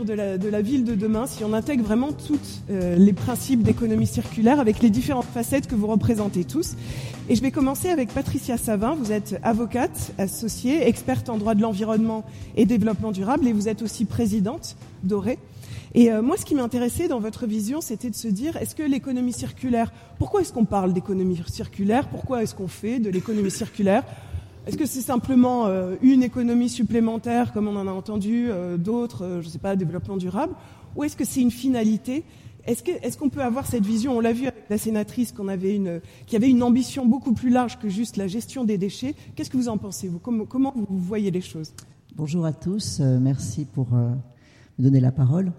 de la ville de demain si on intègre vraiment tous euh, les principes d'économie circulaire avec les différentes facettes que vous représentez tous. Et je vais commencer avec Patricia Savin. Vous êtes avocate associée, experte en droit de l'environnement et développement durable et vous êtes aussi présidente d'Oré. Et euh, moi, ce qui m'intéressait dans votre vision, c'était de se dire, est-ce que l'économie circulaire, pourquoi est-ce qu'on parle d'économie circulaire? Pourquoi est-ce qu'on fait de l'économie circulaire? Est-ce que c'est simplement euh, une économie supplémentaire, comme on en a entendu, euh, d'autres, je ne sais pas, développement durable Ou est-ce que c'est une finalité? Est-ce qu'on peut avoir cette vision? On l'a vu avec la sénatrice qui avait une ambition beaucoup plus large que juste la gestion des déchets. Qu'est-ce que vous en pensez comment, comment, vous voyez les choses? Bonjour à tous, merci pour me donner la parole.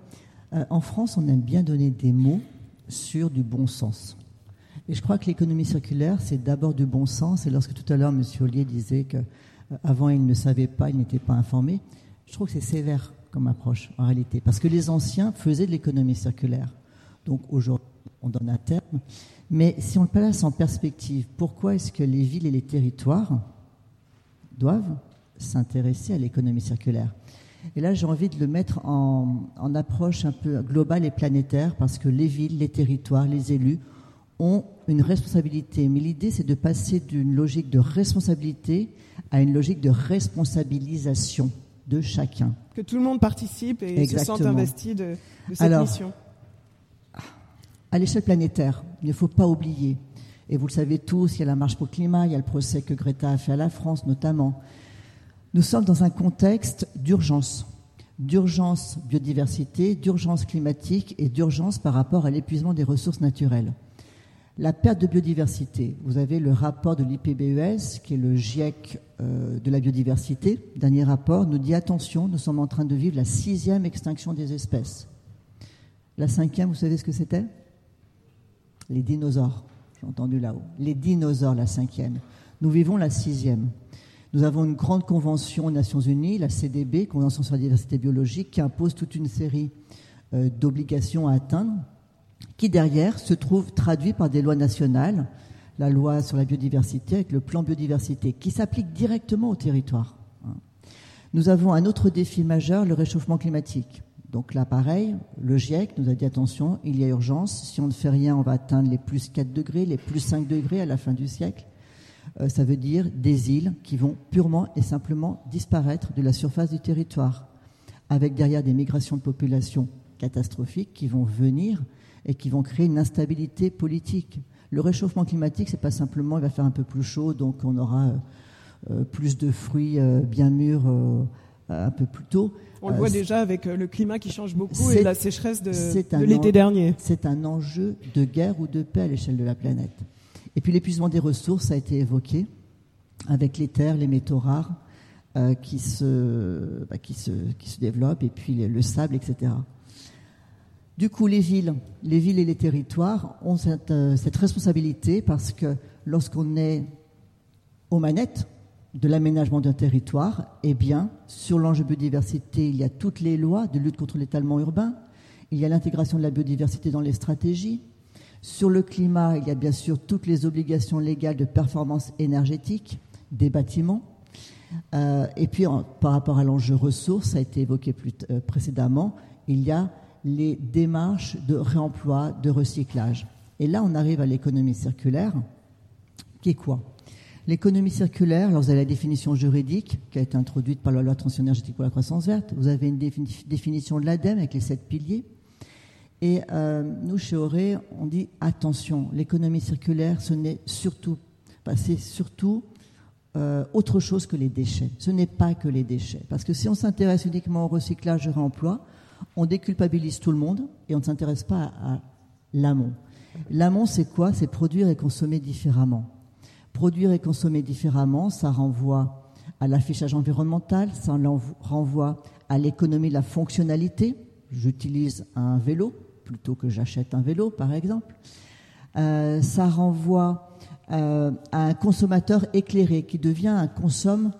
Euh, en France, on aime bien donner des mots sur du bon sens. Et je crois que l'économie circulaire, c'est d'abord du bon sens. Et lorsque tout à l'heure, M. Ollier disait qu'avant, euh, il ne savait pas, il n'était pas informé, je trouve que c'est sévère comme approche, en réalité. Parce que les anciens faisaient de l'économie circulaire. Donc aujourd'hui, on donne un terme. Mais si on le place en perspective, pourquoi est-ce que les villes et les territoires doivent s'intéresser à l'économie circulaire? Et là, j'ai envie de le mettre en, approche un peu globale et planétaire parce que les villes, les territoires, les élus ont une responsabilité. Mais l'idée, c'est de passer d'une logique de responsabilité à une logique de responsabilisation de chacun. Que tout le monde participe et se sente investi de, cette Alors, mission. À l'échelle planétaire, il ne faut pas oublier, et vous le savez tous, il y a la marche pour le climat, il y a le procès que Greta a fait à la France notamment, nous sommes dans un contexte d'urgence, d'urgence biodiversité, d'urgence climatique et d'urgence par rapport à l'épuisement des ressources naturelles. La perte de biodiversité, vous avez le rapport de l'IPBES, qui est le GIEC euh, de la biodiversité, dernier rapport, nous dit attention, nous sommes en train de vivre la sixième extinction des espèces. La cinquième, vous savez ce que c'était? Les dinosaures, j'ai entendu là-haut. Les dinosaures, la cinquième. Nous vivons la sixième. Nous avons une grande convention aux Nations Unies, la CDB, Convention sur la diversité biologique, qui impose toute une série euh, d'obligations à atteindre, qui derrière se trouve traduit par des lois nationales, la loi sur la biodiversité avec le plan biodiversité, qui s'applique directement au territoire. Nous avons un autre défi majeur, le réchauffement climatique. Donc là, pareil, le GIEC nous a dit attention, il y a urgence. Si on ne fait rien, on va atteindre les plus 4 degrés, les plus 5 degrés à la fin du siècle. Euh, ça veut dire des îles qui vont purement et simplement disparaître de la surface du territoire, avec derrière des migrations de population catastrophiques qui vont venir et qui vont créer une instabilité politique. Le réchauffement climatique, c'est pas simplement il va faire un peu plus chaud, donc on aura euh, euh, plus de fruits bien mûrs un peu plus tôt. On le voit déjà avec le climat qui change beaucoup et la sécheresse de, de l'été dernier. C'est un enjeu de guerre ou de paix à l'échelle de la planète. Et puis l'épuisement des ressources a été évoqué avec les terres, les métaux rares euh, qui, se, bah, qui, se, qui se développent, et puis le, sable, etc. Du coup, les villes, les villes et les territoires ont cette, euh, cette responsabilité parce que lorsqu'on est aux manettes de l'aménagement d'un territoire, eh bien, sur l'enjeu biodiversité, il y a toutes les lois de lutte contre l'étalement urbain, il y a l'intégration de la biodiversité dans les stratégies, sur le climat, il y a bien sûr toutes les obligations légales de performance énergétique des bâtiments. Euh, et puis, par rapport à l'enjeu ressources, ça a été évoqué euh, précédemment, il y a les démarches de réemploi, de recyclage. Et là, on arrive à l'économie circulaire, qui est quoi? L'économie circulaire, alors vous avez la définition juridique qui a été introduite par la loi transition énergétique pour la croissance verte, vous avez une définition de l'ADEME avec les sept piliers, et euh, nous, chez Auré, on dit attention, l'économie circulaire, ce n'est surtout, c'est surtout euh, autre chose que les déchets. Ce n'est pas que les déchets. Parce que si on s'intéresse uniquement au recyclage et au réemploi, on déculpabilise tout le monde et on ne s'intéresse pas à, l'amont. L'amont, c'est quoi? C'est produire et consommer différemment. Produire et consommer différemment, ça renvoie à l'affichage environnemental, ça renvoie à l'économie de la fonctionnalité. J'utilise un vélo, plutôt que j'achète un vélo, par exemple. Euh, ça renvoie euh, à un consommateur éclairé qui devient un consomme,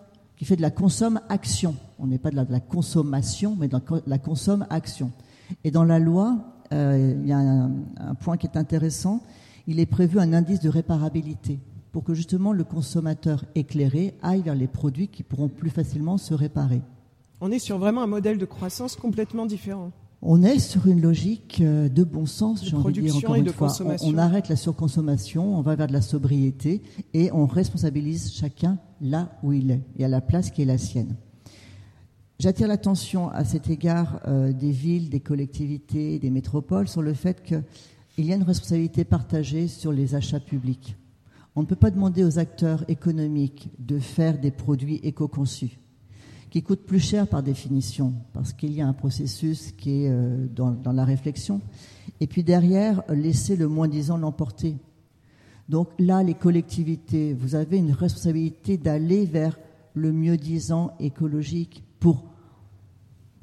qui fait de la consomme-action. On n'est pas de la, consommation, mais de la, consomme-action. Et dans la loi, euh, il y a un, point qui est intéressant. Il est prévu un indice de réparabilité pour que justement le consommateur éclairé aille vers les produits qui pourront plus facilement se réparer. On est sur vraiment un modèle de croissance complètement différent. On est sur une logique euh, de bon sens, j'ai envie de dire encore une fois. On, arrête la surconsommation, on va vers de la sobriété et on responsabilise chacun là où il est et à la place qui est la sienne. J'attire l'attention à cet égard euh, des villes, des collectivités, des métropoles sur le fait qu'il y a une responsabilité partagée sur les achats publics. On ne peut pas demander aux acteurs économiques de faire des produits éco-conçus qui coûte plus cher par définition, parce qu'il y a un processus qui est euh, dans, la réflexion. Et puis derrière, laisser le moins-disant l'emporter. Donc là, les collectivités, vous avez une responsabilité d'aller vers le mieux-disant écologique pour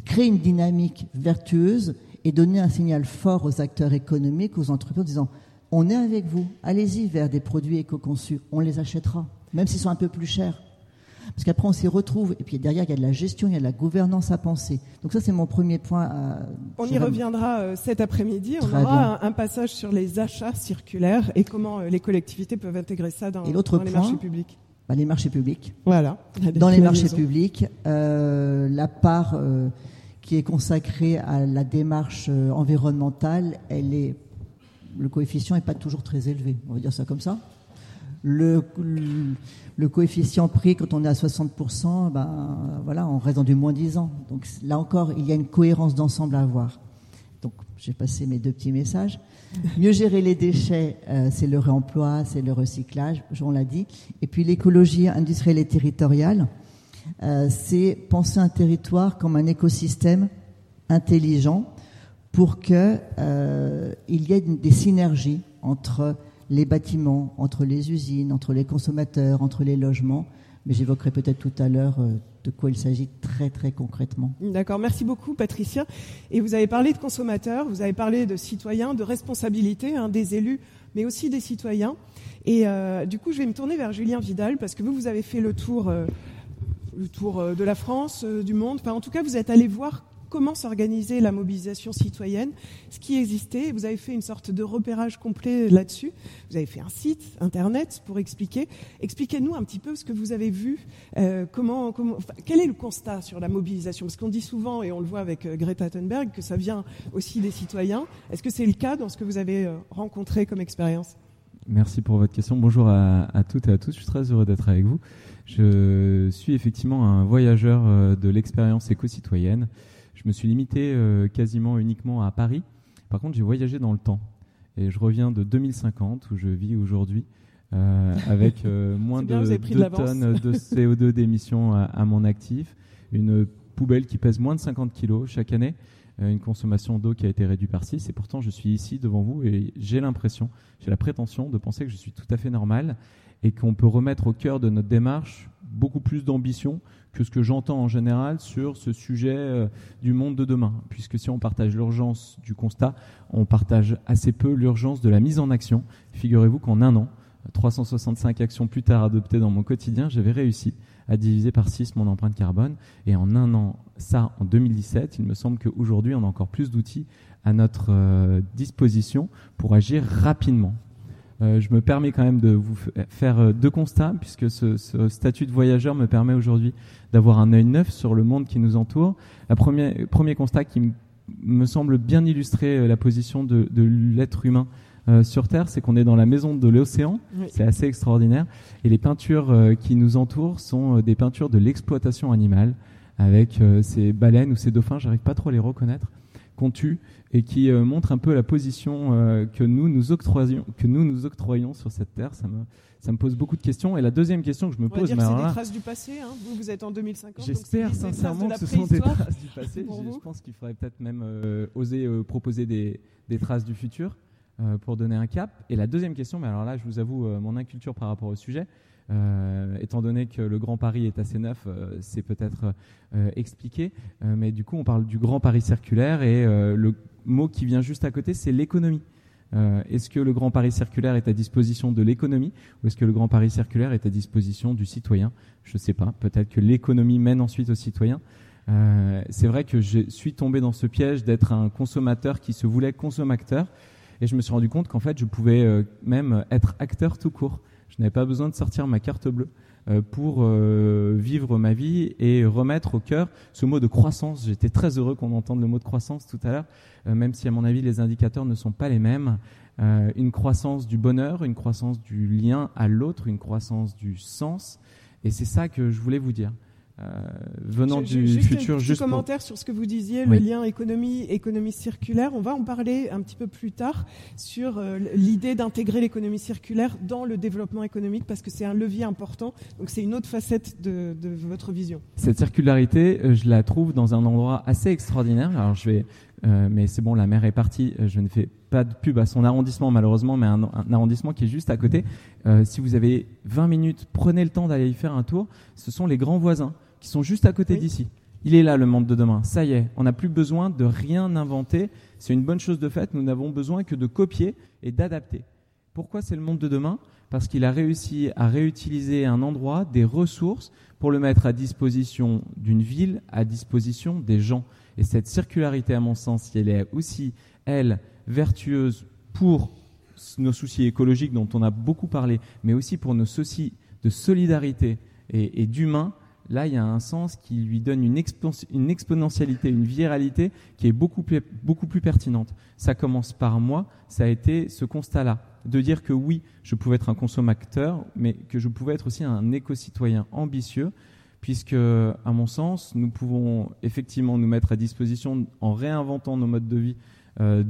créer une dynamique vertueuse et donner un signal fort aux acteurs économiques, aux entreprises, en disant on est avec vous, allez-y vers des produits éco-conçus, on les achètera, même s'ils sont un peu plus chers. Parce qu'après, on s'y retrouve. Et puis derrière, il y a de la gestion, il y a de la gouvernance à penser. Donc ça, c'est mon premier point. on y reviendra euh, cet après-midi. On aura un, passage sur les achats circulaires et comment euh, les collectivités peuvent intégrer ça dans, les marchés publics. Bah, les marchés publics. Voilà. Dans les marchés publics, euh, la part qui est consacrée à la démarche environnementale, elle est, le coefficient n'est pas toujours très élevé. On va dire ça comme ça. Le, coefficient prix, quand on est à 60%, ben, voilà, on reste dans du moins 10 ans. Donc là encore, il y a une cohérence d'ensemble à avoir. Donc j'ai passé mes deux petits messages. Mieux gérer les déchets, euh, c'est le réemploi, c'est le recyclage, on l'a dit. Et puis l'écologie industrielle et territoriale, euh, c'est penser un territoire comme un écosystème intelligent pour qu'il euh, y ait des synergies entre les bâtiments, entre les usines, entre les consommateurs, entre les logements. Mais j'évoquerai peut-être tout à l'heure euh, de quoi il s'agit très très concrètement. D'accord, merci beaucoup Patricia. Et vous avez parlé de consommateurs, vous avez parlé de citoyens, de responsabilité hein, des élus, mais aussi des citoyens. Et euh, du coup, je vais me tourner vers Julien Vidal parce que vous, vous avez fait le tour, euh, le tour de la France, du monde. En tout cas, vous êtes allé voir comment s'organiser la mobilisation citoyenne, ce qui existait. Vous avez fait une sorte de repérage complet là-dessus. Vous avez fait un site internet pour expliquer. Expliquez-nous un petit peu ce que vous avez vu. Euh, quel est le constat sur la mobilisation? Parce qu'on dit souvent, et on le voit avec euh, Greta Thunberg, que ça vient aussi des citoyens. Est-ce que c'est le cas dans ce que vous avez euh, rencontré comme expérience? Merci pour votre question. Bonjour à, à, toutes et à tous. Je suis très heureux d'être avec vous. Je suis effectivement un voyageur de l'expérience éco-citoyenne. Je me suis limité euh, quasiment uniquement à Paris. Par contre, j'ai voyagé dans le temps. Et je reviens de 2050, où je vis aujourd'hui, euh, avec euh, moins de 2 tonnes de CO2 d'émissions à, mon actif, une poubelle qui pèse moins de 50 kg chaque année, une consommation d'eau qui a été réduite par 6. Et pourtant, je suis ici devant vous et j'ai l'impression, j'ai la prétention de penser que je suis tout à fait normal et qu'on peut remettre au cœur de notre démarche beaucoup plus d'ambition que ce que j'entends en général sur ce sujet euh, du monde de demain. Puisque si on partage l'urgence du constat, on partage assez peu l'urgence de la mise en action. Figurez-vous qu'en un an, 365 actions plus tard adoptées dans mon quotidien, j'avais réussi à diviser par 6 mon empreinte carbone. Et en un an, ça en 2017, il me semble qu'aujourd'hui, on a encore plus d'outils à notre euh, disposition pour agir rapidement. Euh, je me permets quand même de vous faire euh, deux constats, puisque ce, statut de voyageur me permet aujourd'hui d'avoir un œil neuf sur le monde qui nous entoure. Le premier, premier constat qui me semble bien illustrer euh, la position de, l'être humain sur Terre, c'est qu'on est dans la maison de l'océan. C'est assez extraordinaire. Et les peintures qui nous entourent sont des peintures de l'exploitation animale, avec ces baleines ou ces dauphins, j'arrive pas trop à les reconnaître, qu'on tue et qui euh, montre un peu la position euh, que nous nous octroyons que nous nous octroyons sur cette terre. Ça me ça me pose beaucoup de questions. Et la deuxième question que je me pose, c'est des traces du passé. Hein. vous, vous êtes en 2050. J'espère sincèrement que ce sont des traces du passé. je, pense qu'il faudrait peut-être même euh, oser proposer des, des, traces du futur pour donner un cap. Et la deuxième question, mais alors là, je vous avoue mon inculture par rapport au sujet. Euh, étant donné que le Grand Paris est assez neuf, euh, c'est peut-être euh, expliqué. mais du coup, on parle du Grand Paris circulaire et le mot qui vient juste à côté, c'est l'économie. est-ce que le Grand Paris circulaire est à disposition de l'économie ou est-ce que le Grand Paris circulaire est à disposition du citoyen? Je ne sais pas. Peut-être que l'économie mène ensuite au citoyen. c'est vrai que je suis tombé dans ce piège d'être un consommateur qui se voulait consommateur et je me suis rendu compte qu'en fait je pouvais même être acteur tout court. Je n'avais pas besoin de sortir ma carte bleue euh, pour euh, vivre ma vie et remettre au cœur ce mot de croissance. J'étais très heureux qu'on entende le mot de croissance tout à l'heure, euh, même si à mon avis les indicateurs ne sont pas les mêmes. une croissance du bonheur, une croissance du lien à l'autre, une croissance du sens. Et c'est ça que je voulais vous dire. Euh, venant du futur. Un juste commentaire sur ce que vous disiez, le lien économie économie circulaire. On va en parler un petit peu plus tard sur euh, l'idée d'intégrer l'économie circulaire dans le développement économique parce que c'est un levier important. Donc c'est une autre facette de, de, votre vision. Cette circularité, euh, je la trouve dans un endroit assez extraordinaire. Alors je vais, mais c'est bon, la mer est partie. Je ne fais pas de pub à son arrondissement malheureusement, mais un, un arrondissement qui est juste à côté. si vous avez 20 minutes, prenez le temps d'aller y faire un tour. Ce sont les grands voisins qui sont juste à côté d'ici. Il est là le monde de demain. Ça y est, on n'a plus besoin de rien inventer. C'est une bonne chose de fait. Nous n'avons besoin que de copier et d'adapter. Pourquoi c'est le monde de demain? Parce qu'il a réussi à réutiliser un endroit, des ressources, pour le mettre à disposition d'une ville, à disposition des gens. Et cette circularité, à mon sens, elle est aussi, elle, vertueuse pour nos soucis écologiques dont on a beaucoup parlé, mais aussi pour nos soucis de solidarité et, d'humain, là, il y a un sens qui lui donne une, exponentialité, une viralité qui est beaucoup plus, beaucoup plus pertinente. Ça commence par moi, ça a été ce constat-là, de dire que oui, je pouvais être un consommateur, mais que je pouvais être aussi un éco-citoyen ambitieux, puisque, à mon sens, nous pouvons effectivement nous mettre à disposition, en réinventant nos modes de vie, euh,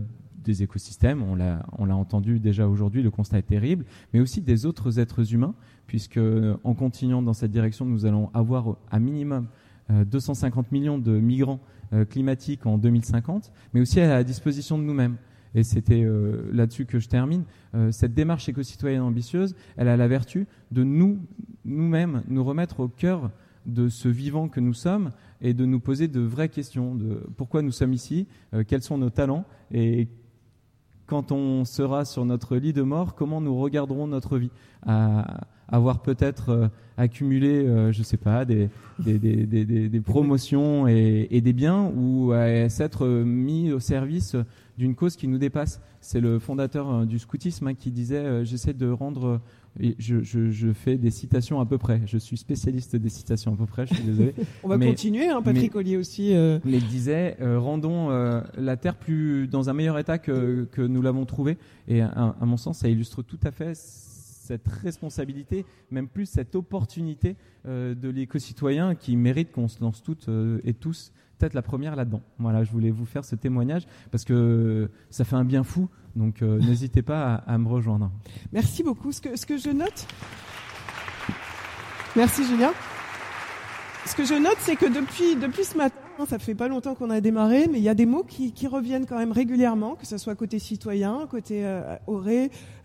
des écosystèmes, on l'a entendu déjà aujourd'hui, le constat est terrible, mais aussi des autres êtres humains, puisque en continuant dans cette direction, nous allons avoir à minimum 250 euh, millions de migrants euh, climatiques en 2050, mais aussi à la disposition de nous-mêmes. Et c'était euh, là-dessus que je termine. cette démarche éco-citoyenne ambitieuse, elle a la vertu de nous, nous-mêmes, nous remettre au cœur de ce vivant que nous sommes et de nous poser de vraies questions pourquoi nous sommes ici, quels sont nos talents et quand on sera sur notre lit de mort, comment nous regarderons notre vie? À avoir peut-être euh, accumulé, euh, je ne sais pas, des, des, des, des promotions et, et, des biens ou à s'être mis au service d'une cause qui nous dépasse. C'est le fondateur euh, du scoutisme hein, qui disait J'essaie de rendre je, je, je, fais des citations à peu près. Je suis spécialiste des citations à peu près, je suis désolé. On va continuer, hein, Patrick Ollier aussi. Euh... Mais il disait, euh, rendons euh, la Terre plus dans un meilleur état que, que nous l'avons trouvé. Et à, à, mon sens, ça illustre tout à fait cette responsabilité, même plus cette opportunité euh, de l'éco-citoyen qui mérite qu'on se lance toutes et tous peut-être la première là-dedans. Voilà, je voulais vous faire ce témoignage parce que ça fait un bien fou. Donc euh, n'hésitez pas à, me rejoindre. Merci beaucoup. Ce que, ce que je note. Merci Julien. Ce que je note, c'est que depuis, depuis ce matin, ça fait pas longtemps qu'on a démarré, mais il y a des mots qui, reviennent quand même régulièrement, que ce soit côté citoyen, côté euh,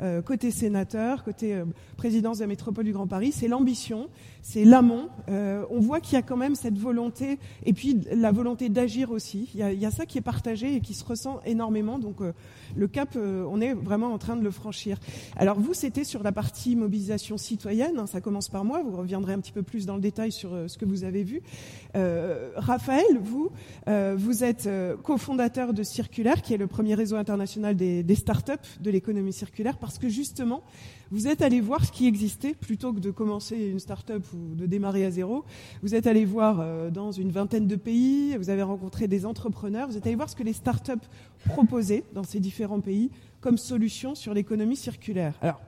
euh, côté sénateur, côté euh, présidence de la métropole du Grand Paris. C'est l'ambition, c'est l'amont. Euh, on voit qu'il y a quand même cette volonté, et puis la volonté d'agir aussi. Il y, a, ça qui est partagé et qui se ressent énormément. Donc le cap, on est vraiment en train de le franchir. Alors vous, c'était sur la partie mobilisation citoyenne. Hein, ça commence par moi. Vous reviendrez un petit peu plus dans le détail sur ce que vous avez vu. Raphaël, vous, euh, êtes euh, cofondateur de Circulaire, qui est le premier réseau international des, des startups de l'économie circulaire, parce que justement, vous êtes allé voir ce qui existait plutôt que de commencer une startup ou de démarrer à zéro. Vous êtes allé voir euh, dans une vingtaine de pays, vous avez rencontré des entrepreneurs, vous êtes allé voir ce que les startups proposaient dans ces différents pays comme solution sur l'économie circulaire. Alors,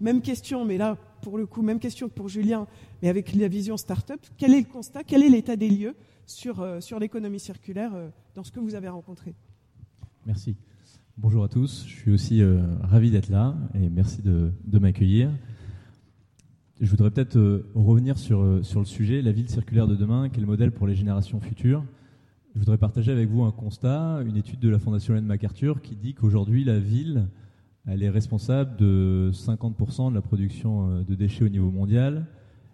même question, mais là, pour le coup, même question que pour Julien, mais avec la vision startup. Quel est le constat Quel est l'état des lieux sur, euh, sur l'économie circulaire euh, dans ce que vous avez rencontré? Merci. Bonjour à tous. Je suis aussi euh, ravi d'être là et merci de, de m'accueillir. Je voudrais peut-être revenir sur, sur le sujet, la ville circulaire de demain, quel modèle pour les générations futures? Je voudrais partager avec vous un constat, une étude de la Fondation Ellen MacArthur qui dit qu'aujourd'hui la ville, elle est responsable de 50% de la production de déchets au niveau mondial,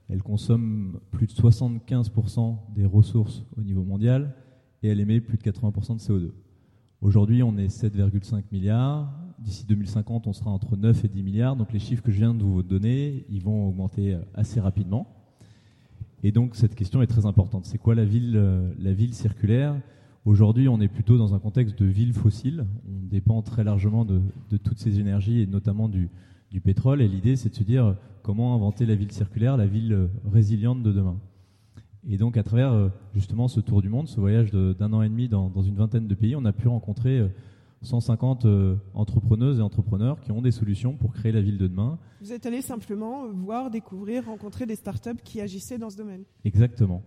elle consomme plus de 75% des ressources au niveau mondial et elle émet plus de 80% de CO2. Aujourd'hui, on est 7,5 milliards. D'ici 2050, on sera entre 9 et 10 milliards. Donc les chiffres que je viens de vous donner, ils vont augmenter assez rapidement. Et donc cette question est très importante. C'est quoi la ville, euh, circulaire? Aujourd'hui, on est plutôt dans un contexte de ville fossile. On dépend très largement de toutes ces énergies et notamment du, du pétrole. Et l'idée, c'est de se dire comment inventer la ville circulaire, la ville résiliente de demain. Et donc à travers justement ce tour du monde, ce voyage d'un an et demi dans, dans, une vingtaine de pays, on a pu rencontrer 150 entrepreneuses et entrepreneurs qui ont des solutions pour créer la ville de demain. Vous êtes allé simplement voir, découvrir, rencontrer des startups qui agissaient dans ce domaine. Exactement.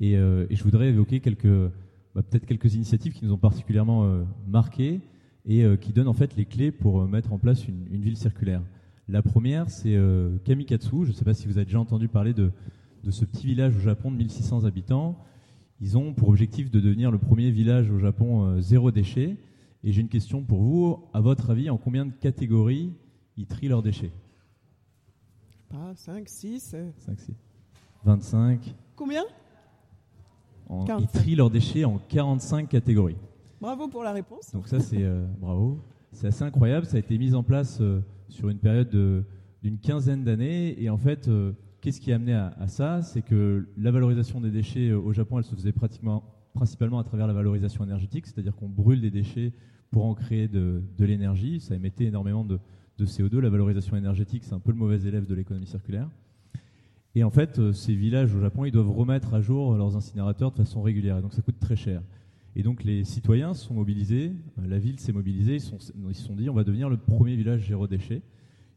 Et, et je voudrais évoquer quelques, bah, peut-être quelques initiatives qui nous ont particulièrement euh, marquées et euh, qui donnent en fait les clés pour euh, mettre en place une, ville circulaire. La première, c'est Kamikatsu. Je ne sais pas si vous avez déjà entendu parler de, de, ce petit village au Japon de 1600 habitants. Ils ont pour objectif de devenir le premier village au Japon zéro déchet. Et j'ai une question pour vous. À votre avis, en combien de catégories ils trient leurs déchets? Pas 5, 6 5, 6. 25. Combien? Ils trient leurs déchets en 45 catégories. Bravo pour la réponse. Donc ça, c'est euh, bravo. C'est assez incroyable. Ça a été mis en place euh, sur une période d'une quinzaine d'années. Et en fait, euh, qu'est-ce qui a amené à, ça? C'est que la valorisation des déchets au Japon, elle se faisait pratiquement, principalement à travers la valorisation énergétique, c'est-à-dire qu'on brûle des déchets pour en créer de, l'énergie. Ça émettait énormément de, de CO2. La valorisation énergétique, c'est un peu le mauvais élève de l'économie circulaire. Et en fait, euh, ces villages au Japon, ils doivent remettre à jour leurs incinérateurs de façon régulière. Et donc ça coûte très cher. Et donc les citoyens sont mobilisés, euh, la ville s'est mobilisée, ils se sont, sont dit on va devenir le premier village zéro déchet.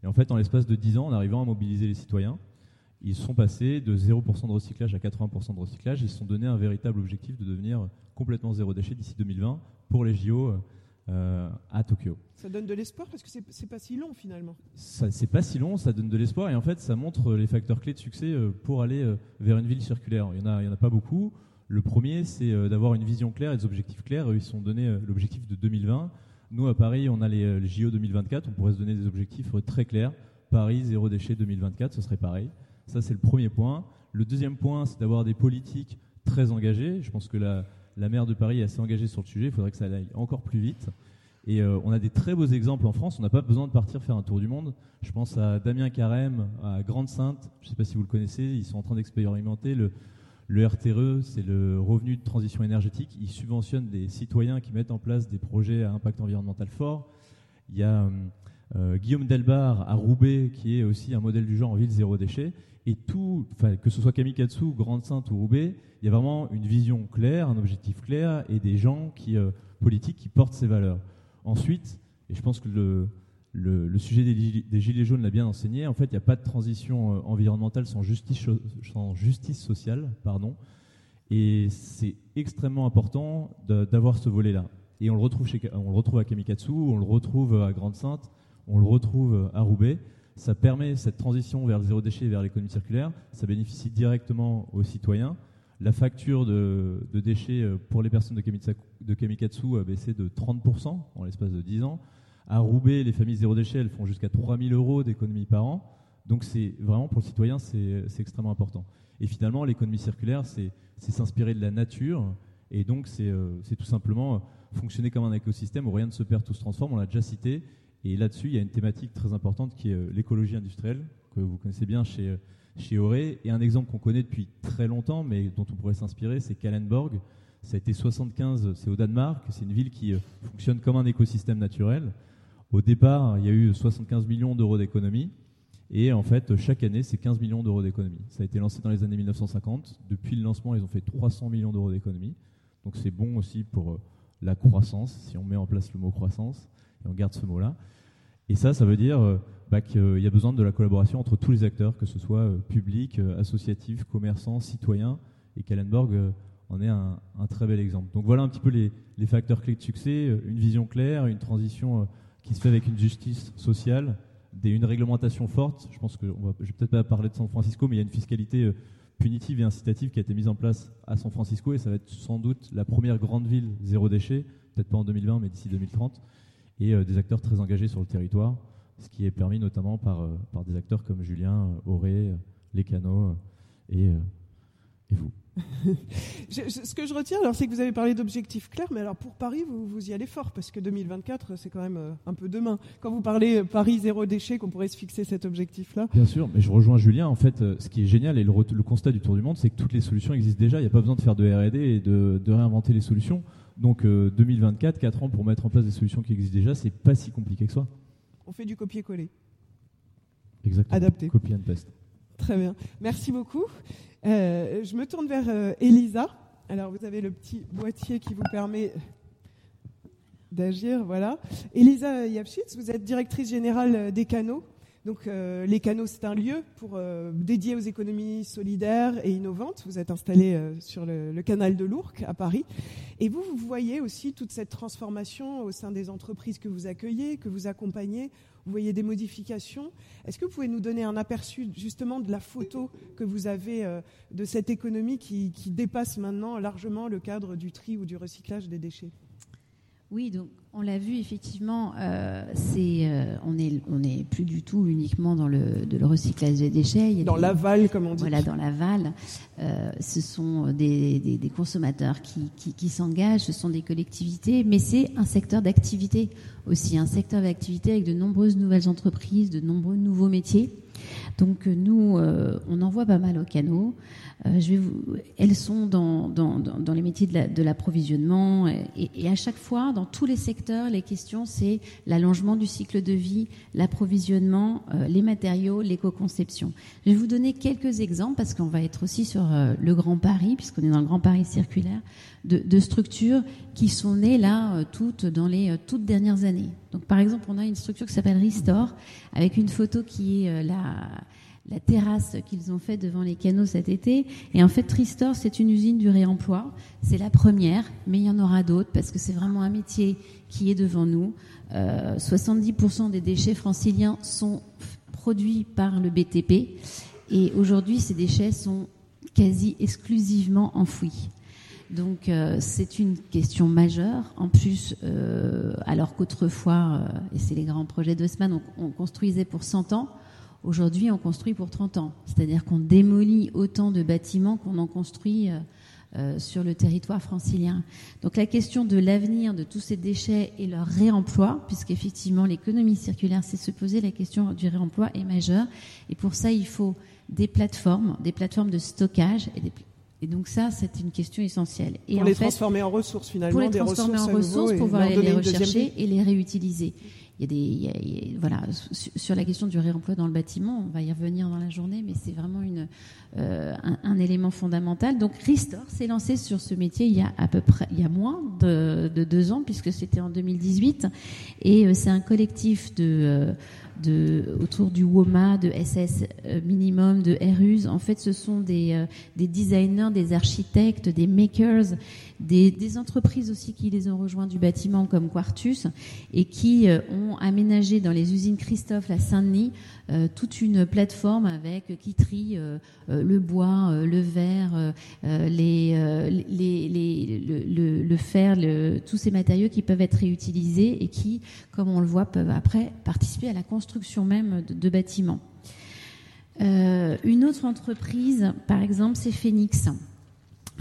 Et en fait, en l'espace de 10 ans, en arrivant à mobiliser les citoyens, ils sont passés de 0% de recyclage à 80% de recyclage. Ils se sont donné un véritable objectif de devenir complètement zéro déchet d'ici 2020 pour les JO euh, à Tokyo. Ça donne de l'espoir parce que c'est pas si long finalement. C'est pas si long, ça donne de l'espoir et en fait ça montre les facteurs clés de succès euh, pour aller vers une ville circulaire. Il y en a, il y en a pas beaucoup. Le premier, c'est d'avoir une vision claire et des objectifs clairs. Ils sont donnés l'objectif de 2020. Nous, à Paris, on a les, JO 2024. On pourrait se donner des objectifs très clairs. Paris, zéro déchet 2024, ce serait pareil. Ça, c'est le premier point. Le deuxième point, c'est d'avoir des politiques très engagées. Je pense que la, la maire de Paris est assez engagée sur le sujet. Il faudrait que ça aille encore plus vite. Et euh, on a des très beaux exemples en France. On n'a pas besoin de partir faire un tour du monde. Je pense à Damien Carême, à Grande-Sainte. Je ne sais pas si vous le connaissez. Ils sont en train d'expérimenter le, le RTRE, c'est le revenu de transition énergétique. Ils subventionnent des citoyens qui mettent en place des projets à impact environnemental fort. Il y a euh, euh, Guillaume Delbar à Roubaix, qui est aussi un modèle du genre en ville zéro déchet. Et tout, que ce soit Kamikatsu, Grande-Sainte ou Roubaix, il y a vraiment une vision claire, un objectif clair et des gens euh, politiques qui portent ces valeurs. Ensuite, et je pense que le, le, sujet des, Gilets jaunes l'a bien enseigné, en fait, il n'y a pas de transition euh, environnementale sans justice, sociale. Pardon. Et c'est extrêmement important d'avoir ce volet-là. Et on le, retrouve chez, on le retrouve à Kamikatsu, on le retrouve à Grande-Sainte, on le retrouve à Roubaix. Ça permet cette transition vers le zéro déchet et vers l'économie circulaire. Ça bénéficie directement aux citoyens. La facture de, déchets euh, pour les personnes de Kamikatsu a baissé de 30% en l'espace de 10 ans. À Roubaix, les familles zéro déchet, font jusqu'à 3000 euros d'économie par an. Donc c'est vraiment pour le citoyen, c'est extrêmement important. Et finalement, l'économie circulaire, c'est s'inspirer de la nature. Et donc c'est euh, tout simplement fonctionner comme un écosystème où rien ne se perd, tout se transforme. On l'a déjà cité. Et là-dessus, il y a une thématique très importante qui est euh, l'écologie industrielle, que vous connaissez bien chez, euh, chez Auré. Et un exemple qu'on connaît depuis très longtemps, mais dont on pourrait s'inspirer, c'est Kallenborg. Ça a été 75, c'est au Danemark, c'est une ville qui euh, fonctionne comme un écosystème naturel. Au départ, il y a eu 75 millions d'euros d'économie. Et en fait, chaque année, c'est 15 millions d'euros d'économie. Ça a été lancé dans les années 1950. Depuis le lancement, ils ont fait 300 millions d'euros d'économie. Donc c'est bon aussi pour la croissance, si on met en place le mot croissance et on garde ce mot-là. Et ça, ça veut dire euh, bah, qu'il y a besoin de la collaboration entre tous les acteurs, que ce soit euh, public, euh, associatif, commerçants, citoyens, et Kallenborg en est un, très bel exemple. Donc voilà un petit peu les, facteurs clés de succès, une vision claire, une transition qui se fait avec une justice sociale, une réglementation forte. Je pense que va, je vais peut-être pas parler de San Francisco, mais il y a une fiscalité punitive et incitative qui a été mise en place à San Francisco, et ça va être sans doute la première grande ville zéro déchet, peut-être pas en 2020, mais d'ici 2030 et euh, des acteurs très engagés sur le territoire, ce qui est permis notamment par, euh, des acteurs comme Julien, euh, Auré, Les Canaux et vous. Ce que je retiens, alors, c'est que vous avez parlé d'objectifs clairs, mais alors pour Paris, vous, vous y allez fort, parce que 2024, c'est quand même un peu demain. Quand vous parlez Paris zéro déchet, qu'on pourrait se fixer cet objectif-là. Bien sûr, mais je rejoins Julien. En fait, ce qui est génial et le, le constat du Tour du Monde, c'est que toutes les solutions existent déjà. Il n'y a pas besoin de faire de R&D et de, de réinventer les solutions. Donc 2024, euh, 4 ans pour mettre en place des solutions qui existent déjà, c'est pas si compliqué que ça. On fait du copier-coller. Exactement. adapté. Copy and paste. Très bien. Merci beaucoup. Euh, je me tourne vers euh, Elisa. Alors, vous avez le petit boîtier qui vous permet d'agir. Voilà. Elisa Yapschitz, vous êtes directrice générale des canaux. Donc, euh, les canaux, c'est un lieu pour, euh, dédié aux économies solidaires et innovantes. Vous êtes installé euh, sur le, le canal de l'Ourcq à Paris. Et vous, vous voyez aussi toute cette transformation au sein des entreprises que vous accueillez, que vous accompagnez. Vous voyez des modifications. Est-ce que vous pouvez nous donner un aperçu justement de la photo que vous avez euh, de cette économie qui, qui dépasse maintenant largement le cadre du tri ou du recyclage des déchets? Oui, donc on l'a vu effectivement, euh, c'est euh, on est on est plus du tout uniquement dans le, de le recyclage des déchets. Il y a Dans des- l'aval, comme on dit. Voilà, dans l'aval, euh, ce sont des, des- des consommateurs qui, qui- qui s'engagent, ce sont des collectivités, mais c'est un secteur d'activité aussi, un secteur d'activité avec de nombreuses nouvelles entreprises, de nombreux nouveaux métiers. Donc euh, nous, euh, on en voit pas mal au canot. Euh, elles sont dans, dans, dans, les métiers de la- de l'approvisionnement et, à chaque fois, dans tous les secteurs, les questions, c'est l'allongement du cycle de vie, l'approvisionnement, euh, les matériaux, l'éco-conception. Je vais vous donner quelques exemples parce qu'on va être aussi sur le Grand Paris, puisqu'on est dans le Grand Paris circulaire, de, structures qui sont nées là euh, toutes dans les euh, toutes dernières années. Donc par exemple, on a une structure qui s'appelle Restore, avec une photo qui est euh, la la terrasse qu'ils ont fait devant les canaux cet été. Et en fait, Restore, c'est une usine du réemploi. C'est la première, mais il y en aura d'autres parce que c'est vraiment un métier qui est devant nous. Euh, 70% des déchets franciliens sont produits par le BTP. Et aujourd'hui, ces déchets sont quasi exclusivement enfouis. Donc euh, c'est une question majeure. En plus, euh, alors qu'autrefois, euh, et c'est les grands projets d'Haussmann, on, on construisait pour 100 ans, aujourd'hui on construit pour 30 ans. C'est-à-dire qu'on démolit autant de bâtiments qu'on en construit sur le territoire francilien. Donc la question de l'avenir de tous ces déchets et leur réemploi, puisqu'effectivement l'économie circulaire, c'est se poser la question du réemploi, est majeure. Et pour ça, il faut des plateformes, des plateformes de stockage et des et donc ça, c'est une question essentielle. Et pour en les fait, transformer en ressources finalement, pour les transformer en ressources et pouvoir les rechercher et les réutiliser. Il y a des, il y a- il y a- voilà, sur, la question du réemploi dans le bâtiment, on va y revenir dans la journée, mais c'est vraiment une, euh, un, un élément fondamental. Donc Restore s'est lancé sur ce métier il y a à peu près, il y a moins de, de deux ans puisque c'était en 2018, et euh, c'est un collectif de euh, de, autour du WOMA, de SS euh, Minimum, de RUS. En fait, ce sont des, euh, des designers, des architectes, des makers, des, des entreprises aussi qui les ont rejoints du bâtiment comme Quartus et qui euh, ont aménagé dans les usines Christophe à Saint-Denis toute une plateforme avec qui trie euh, euh, le bois, euh, le verre, euh, euh, euh, le, fer, tous ces matériaux qui peuvent être réutilisés et qui, comme on le voit, peuvent après participer à la construction même de, bâtiments. Euh, une autre entreprise, par exemple, c'est Phoenix.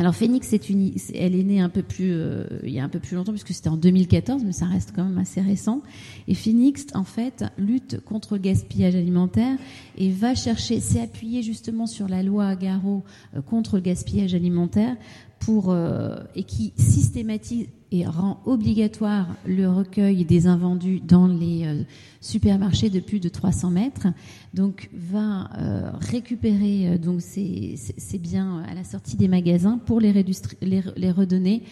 Alors Phoenix, c'est une, elle est née un peu plus, euh, il y a un peu plus longtemps puisque c'était en 2014, mais ça reste quand même assez récent. Et Phoenix, en fait, lutte contre le gaspillage alimentaire et va chercher, s'est appuyé justement sur la loi Agaro euh, contre le gaspillage alimentaire pour euh, et qui systématise et rend obligatoire le recueil des invendus dans les euh, supermarchés de plus de 300 mètres. Donc va euh, récupérer euh, donc ces, ces- biens à la sortie des magasins pour les, les, les redonner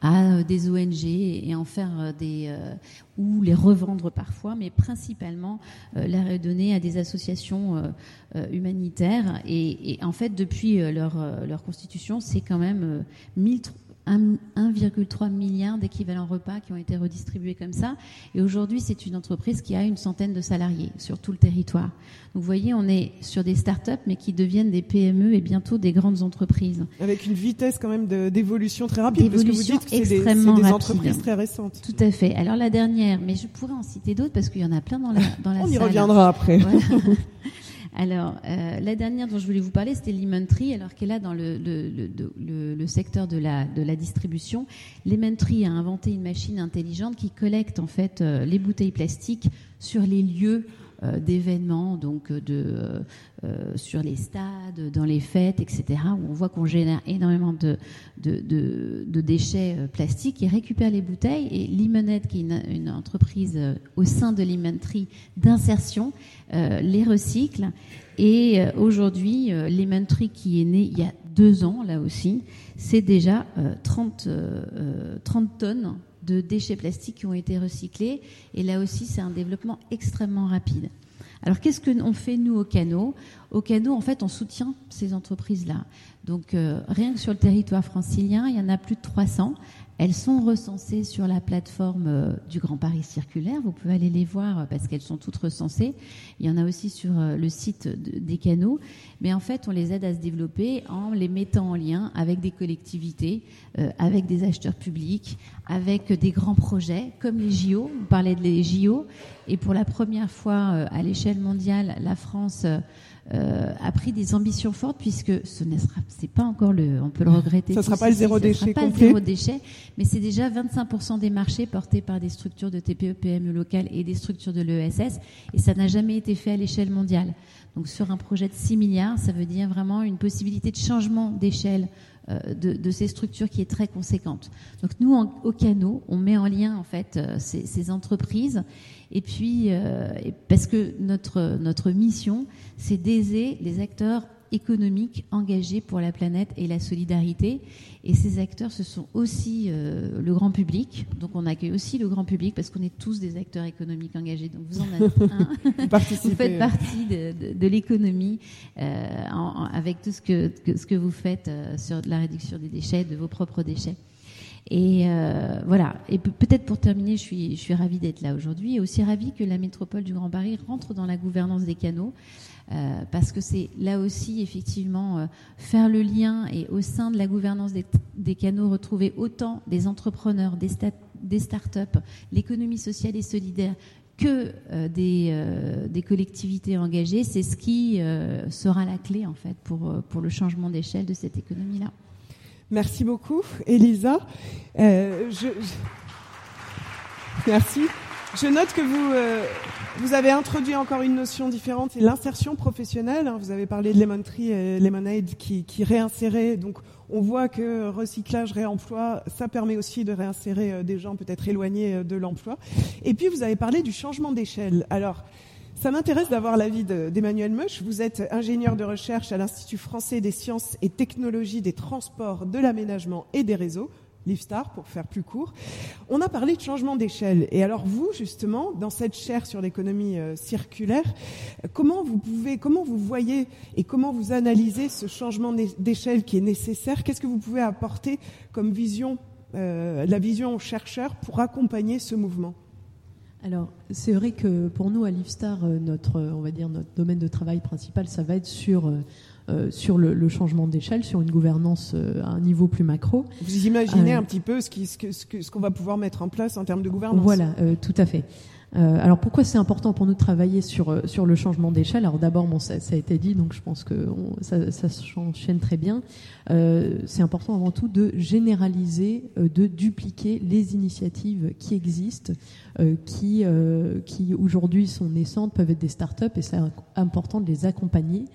à euh, des ONG et en faire euh, des euh, ou les revendre parfois, mais principalement les redonner à des associations humanitaires. Et, en fait, depuis leur, leur constitution, c'est quand même euh, 1000 un- 1,3 milliard d'équivalents repas qui ont été redistribués comme ça. Et aujourd'hui, c'est une entreprise qui a une centaine de salariés sur tout le territoire. Donc vous voyez, on est sur des start-up, mais qui deviennent des PME et bientôt des grandes entreprises. Avec une vitesse quand même d'évolution très rapide, parce que vous dites que c'est des, des rapide. entreprises très récentes. Tout à fait. Alors la dernière, mais je pourrais en citer d'autres parce qu'il y en a plein dans la, dans la On y salle. reviendra après. Voilà. Alors, euh, la dernière dont je voulais vous parler, c'était Lemon Tree, alors qu'elle est dans le, secteur de la, distribution. Lemon Tree a inventé une machine intelligente qui collecte en fait euh, les bouteilles plastiques sur les lieux d'événements, donc de sur les stades, dans les fêtes, etc. Où on voit qu'on génère énormément de, de, déchets plastiques. Ils récupèrent les bouteilles et Limonette, qui est une, entreprise au sein de Limonterie d'insertion, les recycle. Et aujourd'hui, Limonterie, qui est né il y a deux ans, là aussi, c'est déjà 30, 30 tonnes de déchets plastiques qui ont été recyclés. Et là aussi, c'est un développement extrêmement rapide. Alors, qu'est-ce qu'on fait, nous, au canot Au canot, en fait, on soutient ces entreprises-là. Donc, euh, rien que sur le territoire francilien, il y en a plus de 300. Elles sont recensées sur la plateforme euh, du Grand Paris Circulaire. Vous pouvez aller les voir euh, parce qu'elles sont toutes recensées. Il y en a aussi sur euh, le site des canaux. Mais en fait, on les aide à se développer en les mettant en lien avec des collectivités, avec des acheteurs publics, avec des grands projets comme les JO. On parlait des JO. Et pour la première fois à l'échelle mondiale, la France euh, a pris des ambitions fortes puisque ce n'est pas encore le, on peut le regretter. Ça ne sera pas le zéro déchet pas zéro déchet, mais c'est déjà 25% des marchés portés par des structures de TPE, PME locales et des structures de l'ESS, et ça n'a jamais été fait à l'échelle mondiale. Donc sur un projet de 6 milliards, ça veut dire vraiment une possibilité de changement d'échelle euh, de, ces structures qui est très conséquente. Donc nous, au Canot, on met en lien en fait euh, ces, ces entreprises et puis euh, parce que notre notre mission, c'est d'aider les acteurs économiques engagés pour la planète et la solidarité. Et ces acteurs, ce sont aussi euh, le grand public. Donc on accueille aussi le grand public parce qu'on est tous des acteurs économiques engagés. Donc vous en êtes un. vous faites partie de, de, l'économie euh, avec tout ce que, ce que vous faites euh, sur la réduction des déchets, de vos propres déchets. Et euh, voilà. Et peut-être pour terminer, je suis, je suis ravie d'être là aujourd'hui et aussi ravie que la métropole du Grand Paris rentre dans la gouvernance des canaux. Euh, parce que c'est là aussi effectivement euh, faire le lien et au sein de la gouvernance des, canaux retrouver autant des entrepreneurs, des, des start-up, l'économie sociale et solidaire que euh, des, collectivités engagées, c'est ce qui sera la clé en fait pour, pour le changement d'échelle de cette économie-là. Merci beaucoup, Elisa. Merci. Je note que vous, euh, vous avez introduit encore une notion différente, c'est l'insertion professionnelle. Hein. Vous avez parlé de Lemon Tree et Lemonade qui, qui réinsérait. Donc, on voit que recyclage, réemploi, ça permet aussi de réinsérer euh, des gens peut-être éloignés de l'emploi. Et puis, vous avez parlé du changement d'échelle. Alors, ça m'intéresse d'avoir l'avis d'Emmanuel Meuch. Vous êtes ingénieur de recherche à l'Institut français des sciences et technologies des transports, de l'aménagement et des réseaux, l'IFSTAR pour faire plus court. On a parlé de changement d'échelle. Et alors vous, justement, dans cette chaire sur l'économie euh, circulaire, comment vous pouvez, comment vous voyez et comment vous analysez ce changement d'échelle qui est nécessaire? Qu'est-ce que vous pouvez apporter comme vision, euh, la vision aux chercheurs pour accompagner ce mouvement? Alors, c'est vrai que pour nous, à Livestar, euh, notre, on va dire, notre domaine de travail principal, ça va être sur, euh, euh, sur le, changement d'échelle, sur une gouvernance à un niveau plus macro. Vous imaginez un petit peu ce qu'on ce, ce, qu'on va pouvoir mettre en place en termes de gouvernance? Voilà, tout à fait. Euh, alors pourquoi c'est important pour nous de travailler sur euh, sur le changement d'échelle? Alors d'abord, bon, ça, a été dit, donc je pense que ça, ça s'enchaîne très bien. Euh, c'est important avant tout de généraliser, euh, de dupliquer les initiatives qui existent, euh, qui qui aujourd'hui sont naissantes, peuvent être des start-up, et c'est important de les accompagner.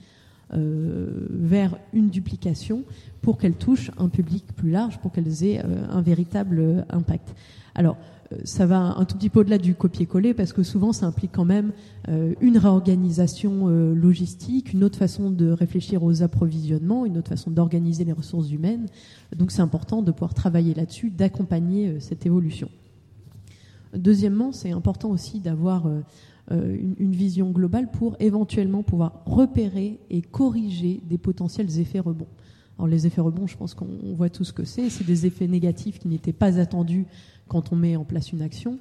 vers une duplication pour qu'elles touchent un public plus large, pour qu'elles aient un véritable impact. Alors, ça va un tout petit peu au-delà du copier-coller parce que souvent ça implique quand même euh, une réorganisation euh, logistique, une autre façon de réfléchir aux approvisionnements, une autre façon d'organiser les ressources humaines. Donc c'est important de pouvoir travailler là-dessus, d'accompagner euh, cette évolution. Deuxièmement, c'est important aussi d'avoir une, vision globale pour éventuellement pouvoir repérer et corriger des potentiels effets rebonds. Alors les effets rebonds, je pense qu'on voit tout ce que c'est. C'est des effets négatifs qui n'étaient pas attendus quand on met en place une action.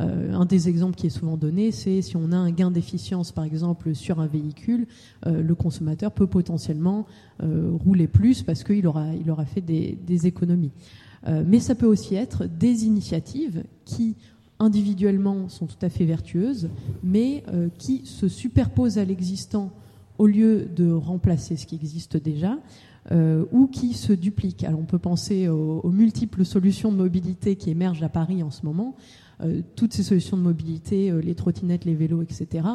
Euh, un des exemples qui est souvent donné, c'est si on a un gain d'efficience, par exemple, sur un véhicule, euh, le consommateur peut potentiellement euh, rouler plus parce qu'il aura, il aura fait des, des économies. mais ça peut aussi être des initiatives qui, individuellement, sont tout à fait vertueuses, mais qui se superposent à l'existant au lieu de remplacer ce qui existe déjà, euh, ou qui se dupliquent. Alors on peut penser aux, multiples solutions de mobilité qui émergent à Paris en ce moment. toutes ces solutions de mobilité, les trottinettes, les vélos, etc.,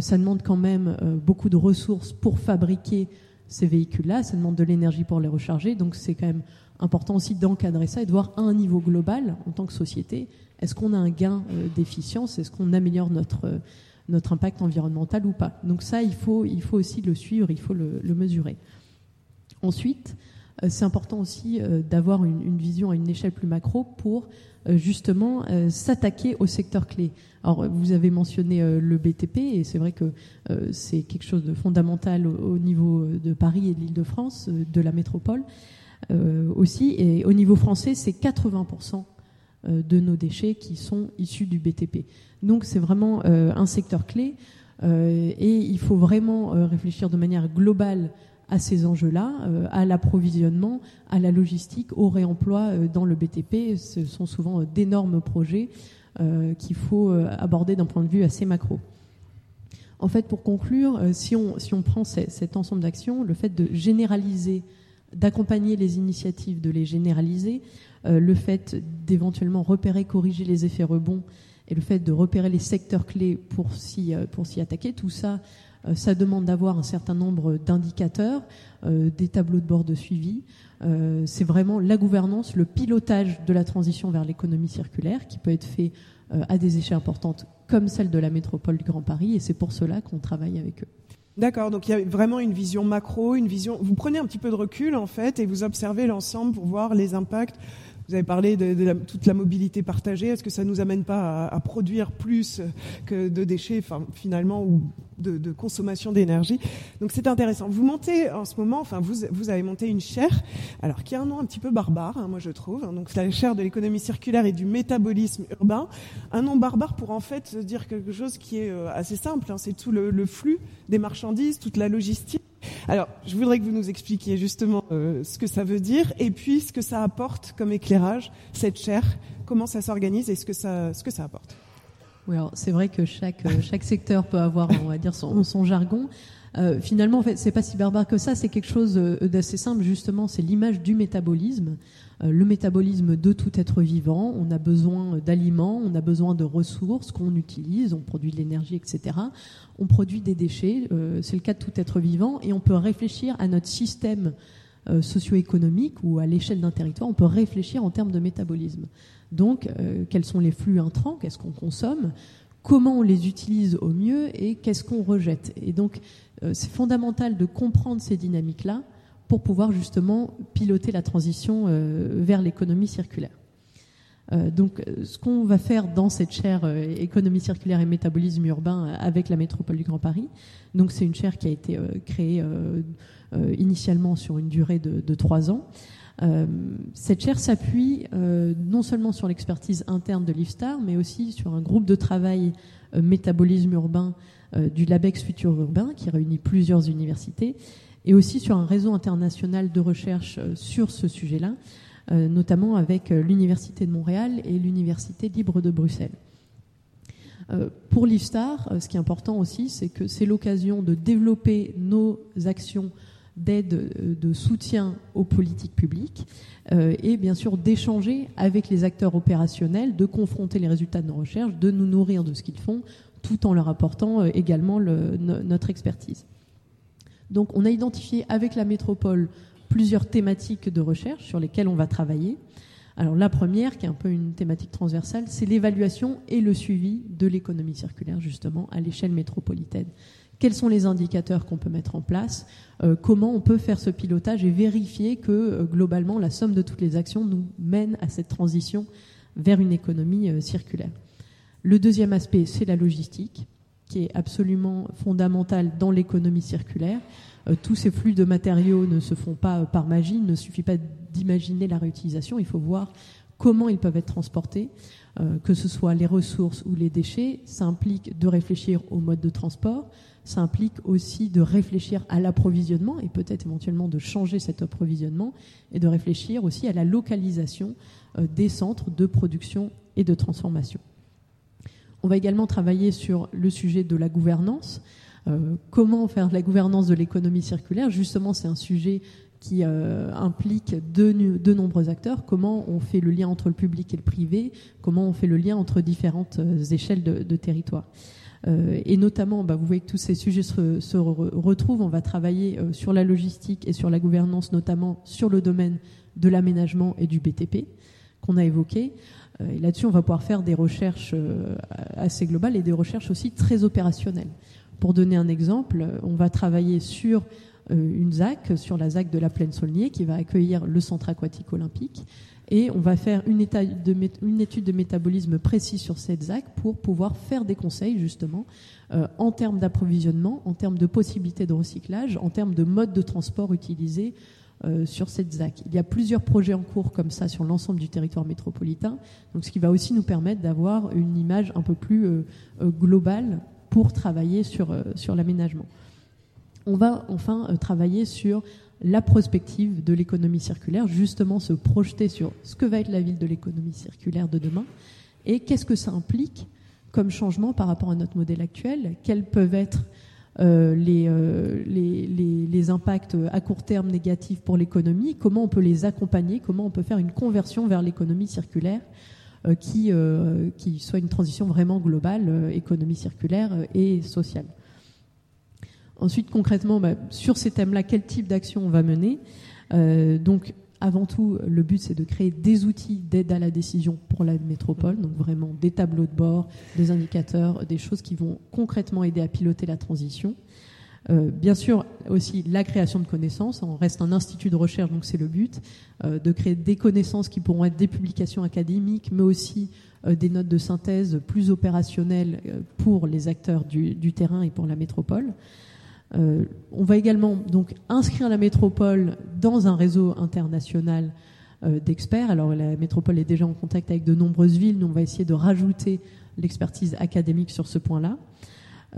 ça demande quand même beaucoup de ressources pour fabriquer ces véhicules-là, ça demande de l'énergie pour les recharger, donc c'est quand même important aussi d'encadrer ça et de voir à un niveau global, en tant que société, est-ce qu'on a un gain d'efficience, est-ce qu'on améliore notre notre impact environnemental ou pas? Donc ça, il faut, il faut aussi le suivre, il faut le, mesurer. Ensuite, euh, c'est important aussi euh, d'avoir une, vision à une échelle plus macro pour euh, justement s'attaquer au secteur clé. Alors, vous avez mentionné le BTP et c'est vrai que c'est quelque chose de fondamental au, niveau de Paris et de l'Île-de-France, de la métropole aussi. Et au niveau français, c'est 80% de nos déchets qui sont issus du BTP. Donc c'est vraiment un secteur clé et il faut vraiment réfléchir de manière globale à ces enjeux-là, à l'approvisionnement, à la logistique, au réemploi dans le BTP. Ce sont souvent d'énormes projets qu'il faut aborder d'un point de vue assez macro. En fait, pour conclure, si on, prend cet ensemble d'actions, le fait de généraliser, d'accompagner les initiatives, de les généraliser, le fait d'éventuellement repérer, corriger les effets rebonds et le fait de repérer les secteurs clés pour s'y, euh, attaquer, tout ça, euh, ça demande d'avoir un certain nombre d'indicateurs, euh, des tableaux de bord de suivi. c'est vraiment la gouvernance, le pilotage de la transition vers l'économie circulaire qui peut être fait à des échelles importantes comme celle de la métropole du Grand Paris et c'est pour cela qu'on travaille avec eux. D'accord, donc il y a vraiment une vision macro, une vision. Vous prenez un petit peu de recul en fait et vous observez l'ensemble pour voir les impacts vous avez parlé de, toute la mobilité partagée. Est-ce que ça nous amène pas à, produire plus que de déchets, finalement, ou de, consommation d'énergie? Donc c'est intéressant. Vous montez en ce moment, enfin, vous, vous avez monté une chaire, alors qui a un nom un petit peu barbare, hein, moi je trouve. donc c'est la chaire de l'économie circulaire et du métabolisme urbain. Un nom barbare pour en fait dire quelque chose qui est euh, assez simple. Hein. c'est tout le flux des marchandises, toute la logistique alors, je voudrais que vous nous expliquiez justement euh, ce que ça veut dire et puis ce que ça apporte comme éclairage, cette chaire, comment ça s'organise et ce que ça, ce que ça apporte. Oui, alors c'est vrai que chaque, euh, chaque secteur peut avoir, on va dire, son, jargon. Euh, finalement, en fait, c'est pas si barbare que ça. C'est quelque chose d'assez simple, justement. C'est l'image du métabolisme, le métabolisme de tout être vivant. On a besoin d'aliments, on a besoin de ressources qu'on utilise. On produit de l'énergie, etc. On produit des déchets. c'est le cas de tout être vivant, et on peut réfléchir à notre système socio-économique ou à l'échelle d'un territoire. On peut réfléchir en termes de métabolisme. Donc, quels sont les flux intrants Qu'est-ce qu'on consomme comment on les utilise au mieux et qu'est-ce qu'on rejette. Et donc, euh, c'est fondamental de comprendre ces dynamiques-là pour pouvoir justement piloter la transition euh, vers l'économie circulaire. Euh, donc, ce qu'on va faire dans cette chaire économie circulaire et métabolisme urbain avec la métropole du Grand Paris, donc c'est une chaire qui a été créée initialement sur une durée de, trois ans. cette chaire s'appuie non seulement sur l'expertise interne de l'IFSTAR, mais aussi sur un groupe de travail métabolisme urbain euh, du LABEX Futur Urbain, qui réunit plusieurs universités, et aussi sur un réseau international de recherche euh, sur ce sujet-là, euh, notamment avec l'Université de Montréal et l'Université libre de Bruxelles. Pour l'IFSTAR, ce qui est important aussi, c'est que c'est l'occasion de développer nos actions d'aide, de soutien aux politiques publiques et bien sûr d'échanger avec les acteurs opérationnels, de confronter les résultats de nos recherches, de nous nourrir de ce qu'ils font, tout en leur apportant euh, également notre expertise. Donc on a identifié avec la métropole plusieurs thématiques de recherche sur lesquelles on va travailler. Alors la première, qui est un peu une thématique transversale, c'est l'évaluation et le suivi de l'économie circulaire justement à l'échelle métropolitaine. Quels sont les indicateurs qu'on peut mettre en place? Euh, Comment on peut faire ce pilotage et vérifier que euh, globalement la somme de toutes les actions nous mène à cette transition vers une économie circulaire? Le deuxième aspect, c'est la logistique, qui est absolument fondamentale dans l'économie circulaire. Euh, tous ces flux de matériaux ne se font pas par magie, il ne suffit pas d'imaginer la réutilisation, il faut voir comment ils peuvent être transportés, euh, que ce soit les ressources ou les déchets. Ça implique de réfléchir au mode de transport, ça implique aussi de réfléchir à l'approvisionnement et peut-être éventuellement de changer cet approvisionnement et de réfléchir aussi à la localisation euh, des centres de production et de transformation. On va également travailler sur le sujet de la gouvernance. Euh, comment faire la gouvernance de l'économie circulaire? Justement, c'est un sujet qui implique de, de, nombreux acteurs, comment on fait le lien entre le public et le privé, comment on fait le lien entre différentes échelles de, de territoire? et notamment, bah, vous voyez que tous ces sujets se retrouvent. On va travailler sur la logistique et sur la gouvernance, notamment sur le domaine de l'aménagement et du BTP qu'on a évoqué. Euh, et là-dessus, on va pouvoir faire des recherches euh, assez globales et des recherches aussi très opérationnelles. Pour donner un exemple, on va travailler sur euh, une ZAC, sur la ZAC de la Plaine Saulnier, qui va accueillir le centre aquatique olympique. Et on va faire une, étude de, métabolisme précis sur cette ZAC pour pouvoir faire des conseils, justement, en termes d'approvisionnement, en termes de possibilités de recyclage, en termes de mode de transport utilisé euh, sur cette ZAC. Il y a plusieurs projets en cours comme ça sur l'ensemble du territoire métropolitain, donc ce qui va aussi nous permettre d'avoir une image un peu plus euh, euh, globale pour travailler sur, sur l'aménagement. On va enfin travailler sur la prospective de l'économie circulaire, justement se projeter sur ce que va être la ville de l'économie circulaire de demain et qu'est-ce que ça implique comme changement par rapport à notre modèle actuel, quels peuvent être euh, euh, les, impacts à court terme négatifs pour l'économie, comment on peut les accompagner, comment on peut faire une conversion vers l'économie circulaire euh, qui, qui soit une transition vraiment globale, économie circulaire et sociale. Ensuite, concrètement, bah, sur ces thèmes-là, quel type d'action on va mener? Donc, avant tout, le but, c'est de créer des outils d'aide à la décision pour la métropole, donc vraiment des tableaux de bord, des indicateurs, des choses qui vont concrètement aider à piloter la transition. Euh, bien sûr, aussi la création de connaissances. On reste un institut de recherche, donc c'est le but, euh, de créer des connaissances qui pourront être des publications académiques, mais aussi euh, des notes de synthèse plus opérationnelles pour les acteurs du, du terrain et pour la métropole. Euh, on va également donc inscrire la métropole dans un réseau international euh, d'experts. Alors la métropole est déjà en contact avec de nombreuses villes. Nous, on va essayer de rajouter l'expertise académique sur ce point-là.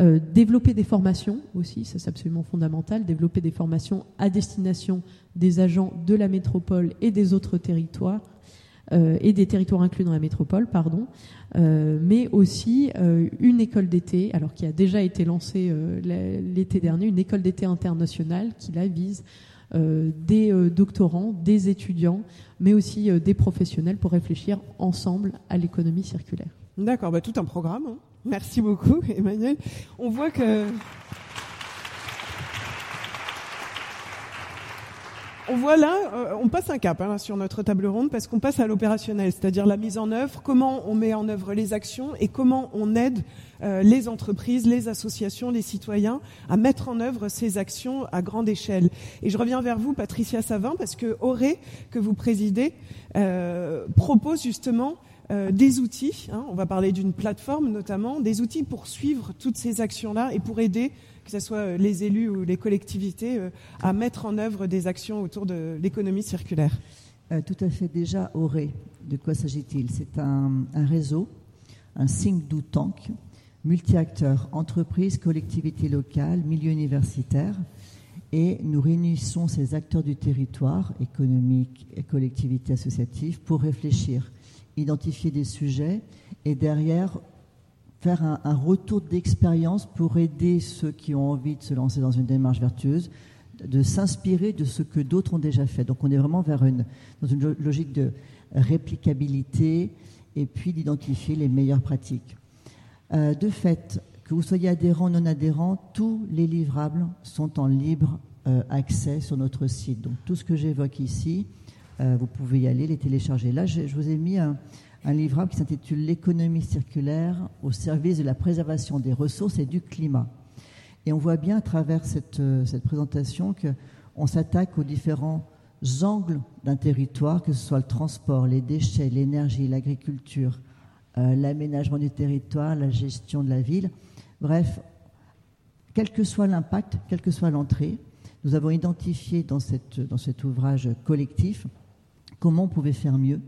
Euh, développer des formations aussi, c'est absolument fondamental. Développer des formations à destination des agents de la métropole et des autres territoires euh, et des territoires inclus dans la métropole, pardon, euh, mais aussi euh, une école d'été, alors qui a déjà été lancée l'été dernier, une école d'été internationale qui la vise des doctorants, des étudiants, mais aussi des professionnels pour réfléchir ensemble à l'économie circulaire. D'accord, bah, tout un programme. Hein. Merci beaucoup, Emmanuel. On voit que On voit là, euh, on passe un cap hein, sur notre table ronde parce qu'on passe à l'opérationnel, c'est-à-dire la mise en œuvre, comment on met en œuvre les actions et comment on aide euh, les entreprises, les associations, les citoyens à mettre en œuvre ces actions à grande échelle. Et je reviens vers vous, Patricia Savin, parce que Auré, que vous présidez, euh, propose justement des outils, hein, on va parler d'une plateforme notamment, des outils pour suivre toutes ces actions-là et pour aider que ce soit euh, les élus ou les collectivités, euh, à mettre en œuvre des actions autour de l'économie circulaire euh, Tout à fait. Déjà, Auré, de quoi s'agit-il? C'est un, réseau, un think do tank, multi-acteurs, entreprises, collectivités locales, milieux universitaires. Et nous réunissons ces acteurs du territoire, économique et collectivités associatives, pour réfléchir, identifier des sujets et derrière faire un, retour d'expérience pour aider ceux qui ont envie de se lancer dans une démarche vertueuse, de s'inspirer de ce que d'autres ont déjà fait. Donc on est vraiment vers une, dans une logique de réplicabilité et puis d'identifier les meilleures pratiques. Euh, de fait, que vous soyez adhérent ou non adhérent, tous les livrables sont en libre euh, accès sur notre site. Donc tout ce que j'évoque ici, euh, vous pouvez y aller, les télécharger. Là, je, vous ai mis un, livrable qui s'intitule L'économie circulaire au service de la préservation des ressources et du climat. Et on voit bien à travers cette, euh, cette présentation qu'on s'attaque aux différents angles d'un territoire, que ce soit le transport, les déchets, l'énergie, l'agriculture, euh, l'aménagement du territoire, la gestion de la ville. Bref, quel que soit l'impact, quelle que soit l'entrée, nous avons identifié dans cet ouvrage collectif comment on pouvait faire mieux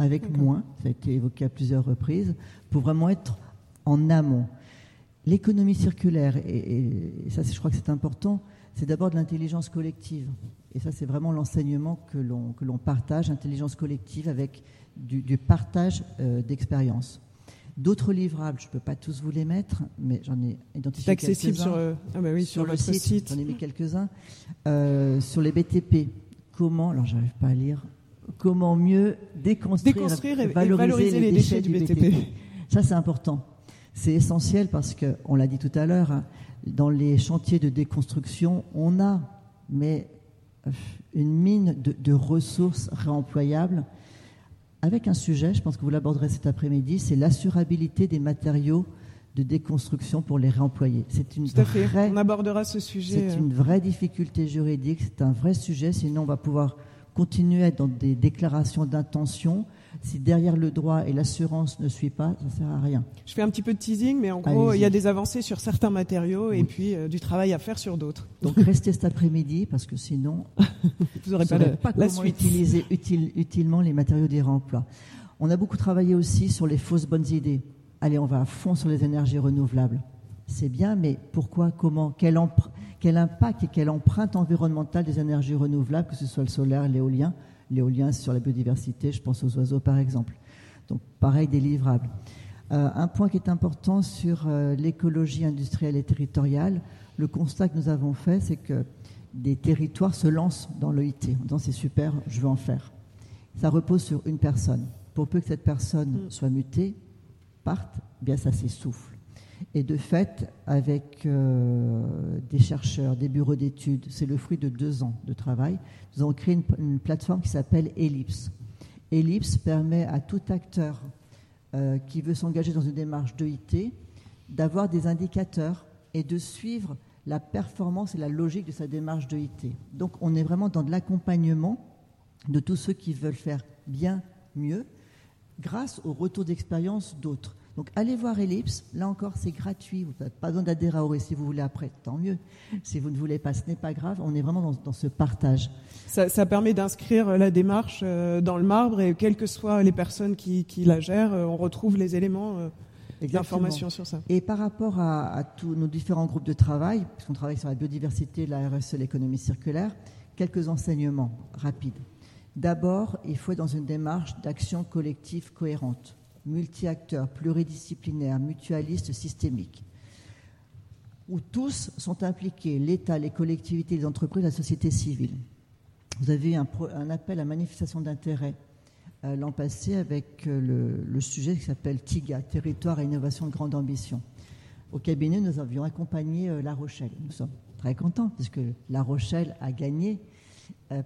avec moins, ça a été évoqué à plusieurs reprises, pour vraiment être en amont. L'économie circulaire, et, ça je crois que c'est important, c'est d'abord de l'intelligence collective. Et ça c'est vraiment l'enseignement que l'on, partage, intelligence collective avec du, partage euh, d'expérience. D'autres livrables, je ne peux pas tous vous les mettre, mais j'en ai identifié accessible quelques-uns. sur, euh, ah bah oui, sur, le site, J'en ai mis quelques-uns. Euh, sur les BTP, comment, alors j'arrive pas à lire, comment mieux déconstruire, déconstruire et, valoriser, les, déchets, du BTP. Ça, c'est important. C'est essentiel parce que, on l'a dit tout à l'heure, hein, dans les chantiers de déconstruction, on a, mais euh, une mine de, ressources réemployables avec un sujet, je pense que vous l'aborderez cet après-midi, c'est l'assurabilité des matériaux de déconstruction pour les réemployer. C'est une vraie, on abordera ce sujet. C'est une vraie difficulté juridique, c'est un vrai sujet, sinon on va pouvoir continuer à être dans des déclarations d'intention. Si derrière le droit et l'assurance ne suit pas, ça ne sert à rien. Je fais un petit peu de teasing, mais en gros, il y a des avancées sur certains matériaux et puis euh, du travail à faire sur d'autres. Donc restez cet après-midi parce que sinon, vous n'aurez pas, la, suite. utiliser utilement les matériaux des réemplois. On a beaucoup travaillé aussi sur les fausses bonnes idées. Allez, on va à fond sur les énergies renouvelables. C'est bien, mais pourquoi, comment, quel, quel impact et quelle empreinte environnementale des énergies renouvelables, que ce soit le solaire, l'éolien, l'éolien sur la biodiversité, je pense aux oiseaux par exemple. Donc pareil des livrables. Euh, un point qui est important sur euh, l'écologie industrielle et territoriale, le constat que nous avons fait, c'est que des territoires se lancent dans l'EIT en disant c'est super, je veux en faire. Ça repose sur une personne. Pour peu que cette personne mm. soit mutée, parte, eh bien ça s'essouffle. Et de fait, avec euh, des chercheurs, des bureaux d'études, c'est le fruit de deux ans de travail, nous avons créé une, plateforme qui s'appelle Ellipse. Ellipse permet à tout acteur euh, qui veut s'engager dans une démarche d'EIT d'avoir des indicateurs et de suivre la performance et la logique de sa démarche d'EIT. Donc on est vraiment dans de l'accompagnement de tous ceux qui veulent faire bien mieux grâce au retour d'expérience d'autres. Donc allez voir Ellipse, là encore c'est gratuit, vous n'avez pas besoin d'adhérer à si vous voulez après, tant mieux. Si vous ne voulez pas, ce n'est pas grave, on est vraiment dans, ce partage. Ça, permet d'inscrire la démarche euh, dans le marbre et quelles que soient les personnes qui, la gèrent, euh, on retrouve les éléments euh, d'information sur ça. Et par rapport à, tous nos différents groupes de travail, puisqu'on travaille sur la biodiversité, la RSE, l'économie circulaire, quelques enseignements rapides. D'abord, il faut être dans une démarche d'action collective cohérente multi-acteurs, pluridisciplinaires, mutualistes, systémiques, où tous sont impliqués, l'État, les collectivités, les entreprises, la société civile. Vous avez eu un, appel à manifestation d'intérêt euh, l'an passé avec euh, le, sujet qui s'appelle TIGA, Territoire et Innovation de Grande Ambition. Au cabinet, nous avions accompagné euh, La Rochelle. Nous sommes très contents puisque La Rochelle a gagné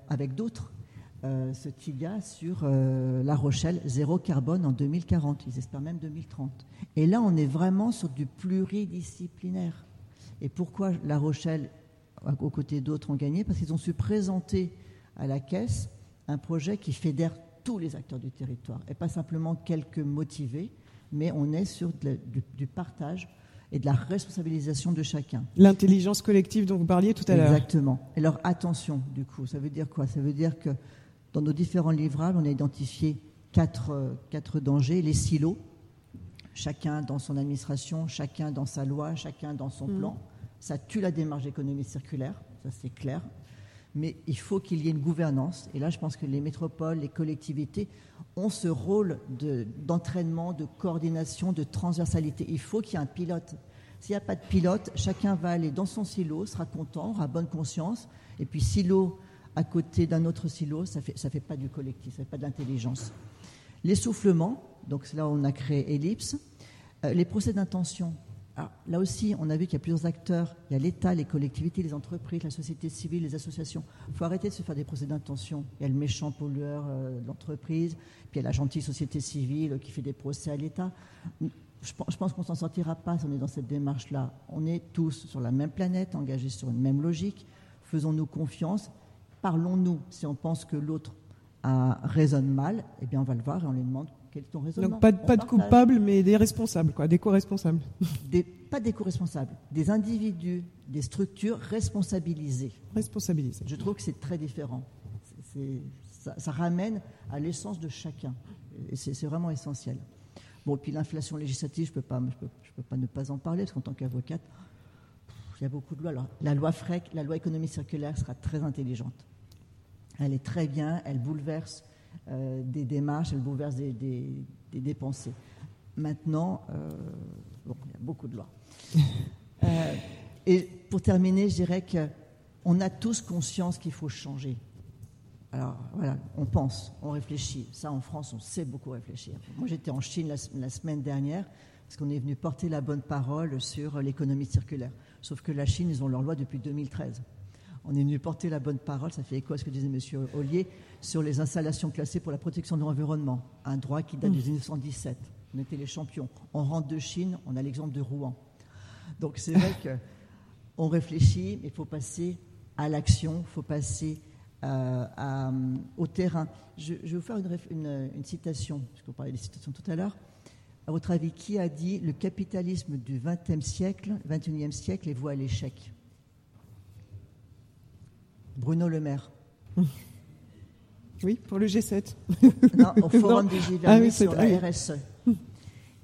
avec d'autres euh, ce TIGA sur euh, La Rochelle, zéro carbone en 2040. Ils espèrent même 2030. Et là, on est vraiment sur du pluridisciplinaire. Et pourquoi La Rochelle, aux côtés d'autres, ont gagné? Parce qu'ils ont su présenter à la caisse un projet qui fédère tous les acteurs du territoire, et pas simplement quelques motivés, mais on est sur du, partage et de la responsabilisation de chacun. L'intelligence collective dont vous parliez tout à l'heure. Exactement. Et alors attention, du coup, ça veut dire quoi? Ça veut dire que dans nos différents livrables, on a identifié quatre, quatre dangers. Les silos, chacun dans son administration, chacun dans sa loi, chacun dans son mm. plan. Ça tue la démarche d'économie circulaire, ça c'est clair. Mais il faut qu'il y ait une gouvernance. Et là, je pense que les métropoles, les collectivités ont ce rôle d'entraînement, de, coordination, de transversalité. Il faut qu'il y ait un pilote. S'il n'y a pas de pilote, chacun va aller dans son silo, sera content, aura bonne conscience. Et puis, silo à côté d'un autre silo, ça ne fait, ça fait pas du collectif, ça ne fait pas de l'intelligence. L'essoufflement, donc là on a créé Ellipse. Euh, les procès d'intention, là aussi on a vu qu'il y a plusieurs acteurs, il y a l'État, les collectivités, les entreprises, la société civile, les associations. Il faut arrêter de se faire des procès d'intention. Il y a le méchant pollueur euh, de l'entreprise, puis il y a la gentille société civile qui fait des procès à l'État. Je pense qu'on ne s'en sortira pas si on est dans cette démarche-là. On est tous sur la même planète, engagés sur une même logique. Faisons-nous confiance parlons-nous si on pense que l'autre raisonne mal, eh bien on va le voir et on lui demande quel est ton raisonnement. Donc pas, pas de coupables, mais des responsables, quoi, des co-responsables. pas des co-responsables, des individus, des structures responsabilisées. Responsabilisées. Je trouve que c'est très différent. ça, ramène à l'essence de chacun. Et c'est vraiment essentiel. Bon, puis l'inflation législative, je ne peux, pas, je peux, pas ne pas en parler, parce qu'en tant qu'avocate, il y a beaucoup de lois. Alors, la loi FREC, la loi économie circulaire, sera très intelligente. Elle est très bien, elle bouleverse euh, des démarches, elle bouleverse des, des, pensées. Maintenant, euh, bon, il y a beaucoup de lois. Euh, et pour terminer, je dirais qu'on a tous conscience qu'il faut changer. alors voilà, on pense, on réfléchit. Ça, en France, on sait beaucoup réfléchir. Moi, j'étais en Chine la, semaine dernière parce qu'on est venu porter la bonne parole sur l'économie circulaire. Sauf que la Chine, ils ont leur loi depuis 2013. On est venu porter la bonne parole, ça fait écho à ce que disait M. Ollier, sur les installations classées pour la protection de l'environnement, un droit qui date de 1917. On était les champions. On rentre de Chine, on a l'exemple de Rouen. Donc c'est vrai qu'on réfléchit, mais il faut passer à l'action, il faut passer euh, euh, au terrain. Je, vais vous faire une, citation, parce que vous parlez des citations tout à l'heure. À votre avis, qui a dit le capitalisme du XXe siècle, XXIe siècle est voué à l'échec Bruno Le Maire. Oui, pour le G7. Non, au Forum des g ah sur la RSE.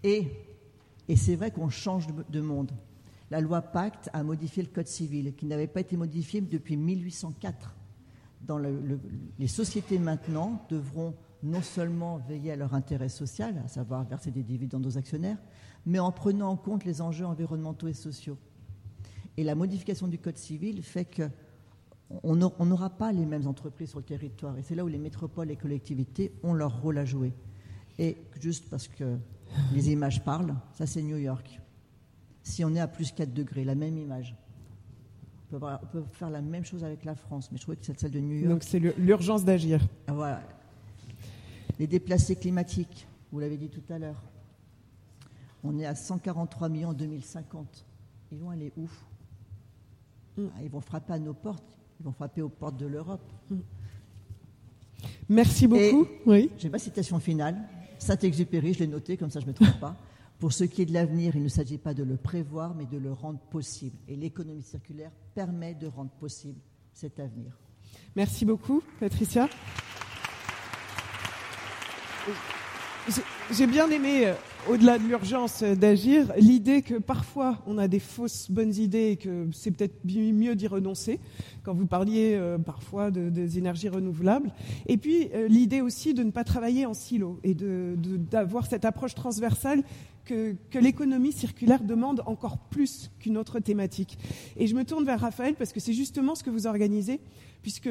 Et, et c'est vrai qu'on change de monde. La loi Pacte a modifié le Code civil, qui n'avait pas été modifié depuis 1804 dans les sociétés maintenant devront non seulement veiller à leur intérêt social, à savoir verser des dividendes aux actionnaires, mais en prenant en compte les enjeux environnementaux et sociaux. Et la modification du Code civil fait que on n'aura pas les mêmes entreprises sur le territoire. Et c'est là où les métropoles et les collectivités ont leur rôle à jouer. Et juste parce que les images parlent, ça c'est New York. Si on est à plus 4 degrés, la même image, on peut, faire la même chose avec la France, mais je trouvais que c'est celle de New York. Donc c'est l'urgence d'agir. Ah, voilà. Les déplacés climatiques, vous l'avez dit tout à l'heure. On est à 143 millions en 2050. Ils vont aller où? Mm. ah, Ils vont frapper à nos portes. Ils vont frapper aux portes de l'Europe. Merci beaucoup. oui. J'ai ma citation finale. Saint-Exupéry, je l'ai noté, comme ça je ne me trompe pas. Pour ce qui est de l'avenir, il ne s'agit pas de le prévoir, mais de le rendre possible. Et l'économie circulaire permet de rendre possible cet avenir. Merci beaucoup, Patricia. J'ai bien aimé, euh, au-delà de l'urgence d'agir, l'idée que parfois on a des fausses bonnes idées et que c'est peut-être mieux d'y renoncer, quand vous parliez euh, parfois de, des énergies renouvelables. Et puis euh, l'idée aussi de ne pas travailler en silo et d'avoir cette approche transversale que, que l'économie circulaire demande encore plus qu'une autre thématique. Et je me tourne vers Raphaël parce que c'est justement ce que vous organisez, puisque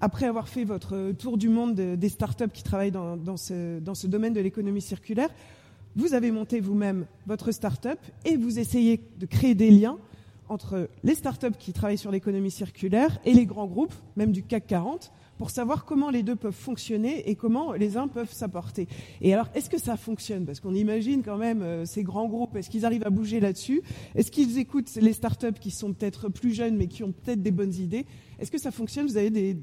après avoir fait votre tour du monde des startups qui travaillent dans, ce, dans ce domaine de l'économie circulaire, vous avez monté vous-même votre startup et vous essayez de créer des liens entre les startups qui travaillent sur l'économie circulaire et les grands groupes, même du CAC 40, pour savoir comment les deux peuvent fonctionner et comment les uns peuvent s'apporter. Et alors, est-ce que ça fonctionne? Parce qu'on imagine quand même euh, ces grands groupes, est-ce qu'ils arrivent à bouger là-dessus? Est-ce qu'ils écoutent les startups qui sont peut-être plus jeunes mais qui ont peut-être des bonnes idées? Est-ce que ça fonctionne? Vous avez des,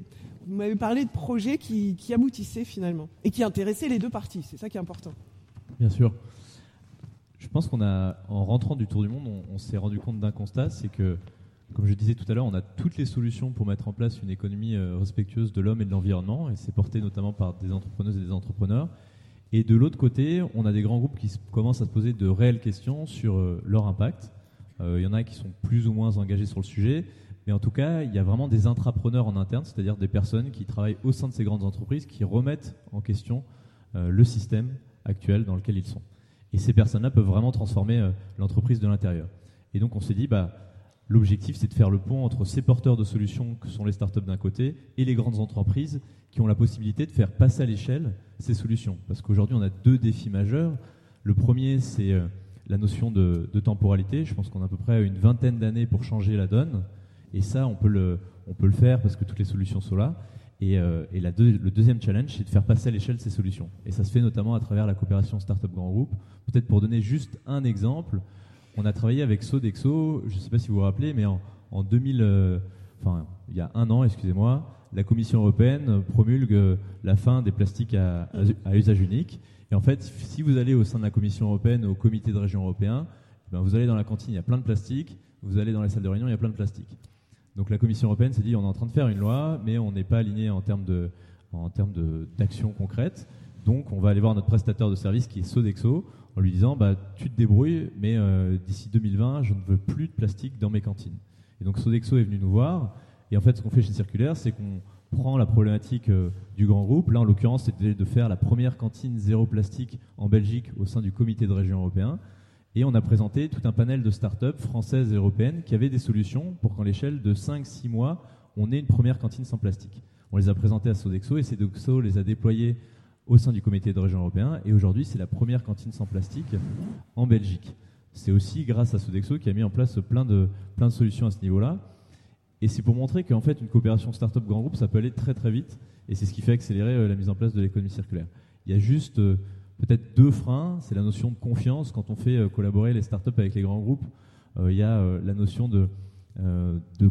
vous m'avez parlé de projets qui, aboutissaient finalement et qui intéressaient les deux parties. C'est ça qui est important. Bien sûr. Je pense qu'on a, en rentrant du tour du monde, on s'est rendu compte d'un constat, c'est que comme je disais tout à l'heure, on a toutes les solutions pour mettre en place une économie euh, respectueuse de l'homme et de l'environnement, et c'est porté notamment par des entrepreneuses et des entrepreneurs. Et de l'autre côté, on a des grands groupes qui commencent à se poser de réelles questions sur euh, leur impact. Euh, il y en a qui sont plus ou moins engagés sur le sujet, mais en tout cas, il y a vraiment des intrapreneurs en interne, c'est-à-dire des personnes qui travaillent au sein de ces grandes entreprises, qui remettent en question le système actuel dans lequel ils sont. Et ces personnes-là peuvent vraiment transformer l'entreprise de l'intérieur. Et donc on s'est dit, bah, L'objectif, c'est de faire le pont entre ces porteurs de solutions que sont les startups d'un côté et les grandes entreprises qui ont la possibilité de faire passer à l'échelle ces solutions. Parce qu'aujourd'hui, on a deux défis majeurs. Le premier, c'est euh, la notion de, temporalité. Je pense qu'on a à peu près une vingtaine d'années pour changer la donne. Et ça, on peut le, faire parce que toutes les solutions sont là. Et, euh, le deuxième challenge, c'est de faire passer à l'échelle ces solutions. Et ça se fait notamment à travers la coopération Startup Grand Group. Peut-être pour donner juste un exemple, on a travaillé avec Sodexo, je ne sais pas si vous vous rappelez, mais en, 2000, euh, enfin, il y a un an, excusez-moi, la Commission européenne promulgue la fin des plastiques à, usage unique. Et en fait, si vous allez au sein de la Commission européenne, au comité de région européen, ben vous allez dans la cantine, il y a plein de plastique. Vous allez dans la salle de réunion, il y a plein de plastique. Donc la Commission européenne s'est dit, on est en train de faire une loi, mais on n'est pas aligné en termes de, en termes d'action concrète. Donc on va aller voir notre prestataire de service qui est Sodexo en lui disant bah, Tu te débrouilles, mais euh, d'ici 2020, je ne veux plus de plastique dans mes cantines. Et donc Sodexo est venu nous voir. Et en fait, ce qu'on fait chez Circulaire, c'est qu'on prend la problématique euh, du grand groupe. Là, en l'occurrence, c'était de faire la première cantine zéro plastique en Belgique au sein du comité de région européen. Et on a présenté tout un panel de start-up françaises et européennes qui avaient des solutions pour qu'en l'échelle de 5-6 mois, on ait une première cantine sans plastique. On les a présentés à Sodexo et Sodexo les a déployés au sein du comité de région européen. Et aujourd'hui, c'est la première cantine sans plastique en Belgique. C'est aussi grâce à Sodexo qui a mis en place plein de, plein de solutions à ce niveau-là. Et c'est pour montrer qu'en fait, une coopération start-up grand groupe, ça peut aller très très vite. Et c'est ce qui fait accélérer euh, la mise en place de l'économie circulaire. Il y a juste euh, peut-être deux freins. C'est la notion de confiance. Quand on fait euh, collaborer les start-up avec les grands groupes, il y a la notion de,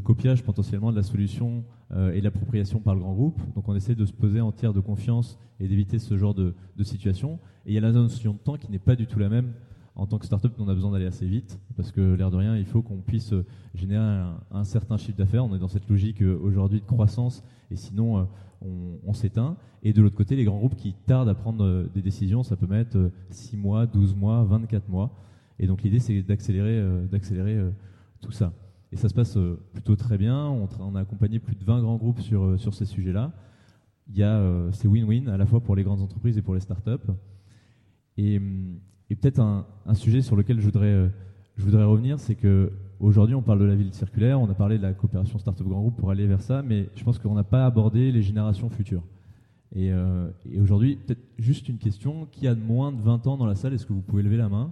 copiage potentiellement de la solution et l'appropriation par le grand groupe. Donc on essaie de se poser en tiers de confiance et d'éviter ce genre de, situation. Et il y a la notion de temps qui n'est pas du tout la même en tant que startup, on a besoin d'aller assez vite parce que l'air de rien, il faut qu'on puisse générer un, certain chiffre d'affaires. On est dans cette logique euh, aujourd'hui de croissance et sinon euh, on, s'éteint. Et de l'autre côté, les grands groupes qui tardent à prendre euh, des décisions, ça peut mettre 6 mois, 12 mois, 24 mois. Et donc l'idée, c'est d'accélérer, d'accélérer tout ça. Et ça se passe plutôt très bien. On, a accompagné plus de 20 grands groupes sur, sur ces sujets-là. Il y a, c'est win-win à la fois pour les grandes entreprises et pour les startups. Et, hum, peut-être un, sujet sur lequel je voudrais, euh, je voudrais revenir, c'est que aujourd'hui on parle de la ville circulaire, on a parlé de la coopération Startup Grand Groupe pour aller vers ça, mais je pense qu'on n'a pas abordé les générations futures. Et, euh, et aujourd'hui, peut-être juste une question qui a de moins de 20 ans dans la salle? Est-ce que vous pouvez lever la main?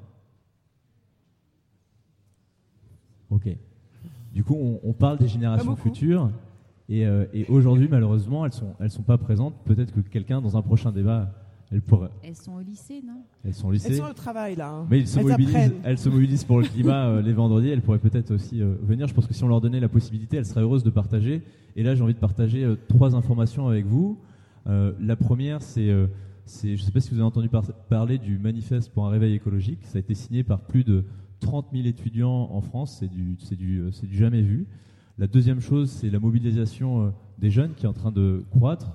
Ok. Du coup, on, parle des générations futures. Et, euh, et aujourd'hui, malheureusement, elles ne sont, elles sont pas présentes. Peut-être que quelqu'un, dans un prochain débat, elles, sont au lycée, non? Elles sont au lycée. Elles sont au travail, là. Hein. Mais elles, se mobilisent, elles se mobilisent pour le climat euh, les vendredis. Elles pourraient peut-être aussi euh, venir. Je pense que si on leur donnait la possibilité, elles seraient heureuses de partager. Et là, j'ai envie de partager euh, trois informations avec vous. la première, c'est, je ne sais pas si vous avez entendu parler du manifeste pour un réveil écologique. Ça a été signé par plus de 30 000 étudiants en France. C'est du, c'est du, c'est du jamais vu. La deuxième chose, c'est la mobilisation des jeunes qui est en train de croître.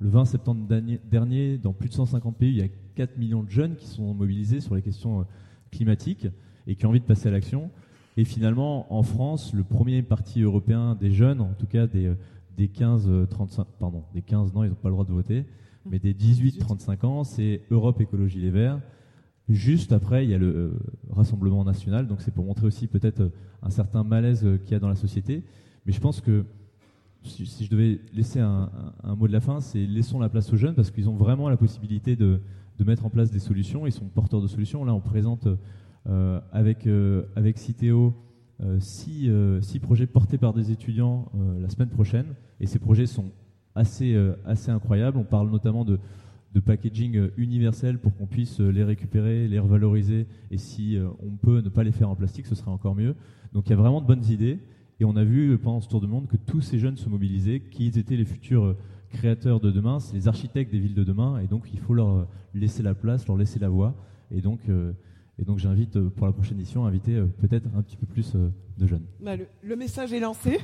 Le 20 septembre dernier, dans plus de 150 pays, il y a 4 millions de jeunes qui sont mobilisés sur les questions euh, climatiques et qui ont envie de passer à l'action. Et finalement, en France, le premier parti européen des jeunes, en tout cas des, euh, des 15, 35, euh, pardon, des 15, non, ils n'ont pas le droit de voter, mais des 18-35 ans, c'est Europe Écologie Les Verts. Juste après, il y a le Rassemblement national, donc c'est pour montrer aussi peut-être un certain malaise qu'il y a dans la société. Mais je pense que si, je devais laisser un, mot de la fin, c'est laissons la place aux jeunes parce qu'ils ont vraiment la possibilité de, mettre en place des solutions. Ils sont porteurs de solutions. Là, on présente euh, avec, euh, avec Citeo euh, six, projets portés par des étudiants la semaine prochaine. Et ces projets sont assez, assez incroyables. On parle notamment de, de packaging universel pour qu'on puisse les récupérer, les revaloriser. Et si on peut ne pas les faire en plastique, ce serait encore mieux. Donc il y a vraiment de bonnes idées. Et on a vu pendant ce tour de monde que tous ces jeunes se mobilisaient, qu'ils étaient les futurs euh, créateurs de demain, c'est les architectes des villes de demain, et donc il faut leur euh, laisser la place, leur laisser la voix. Et donc, euh, et donc j'invite pour la prochaine édition à inviter peut-être un petit peu plus de jeunes. Bah, le message est lancé.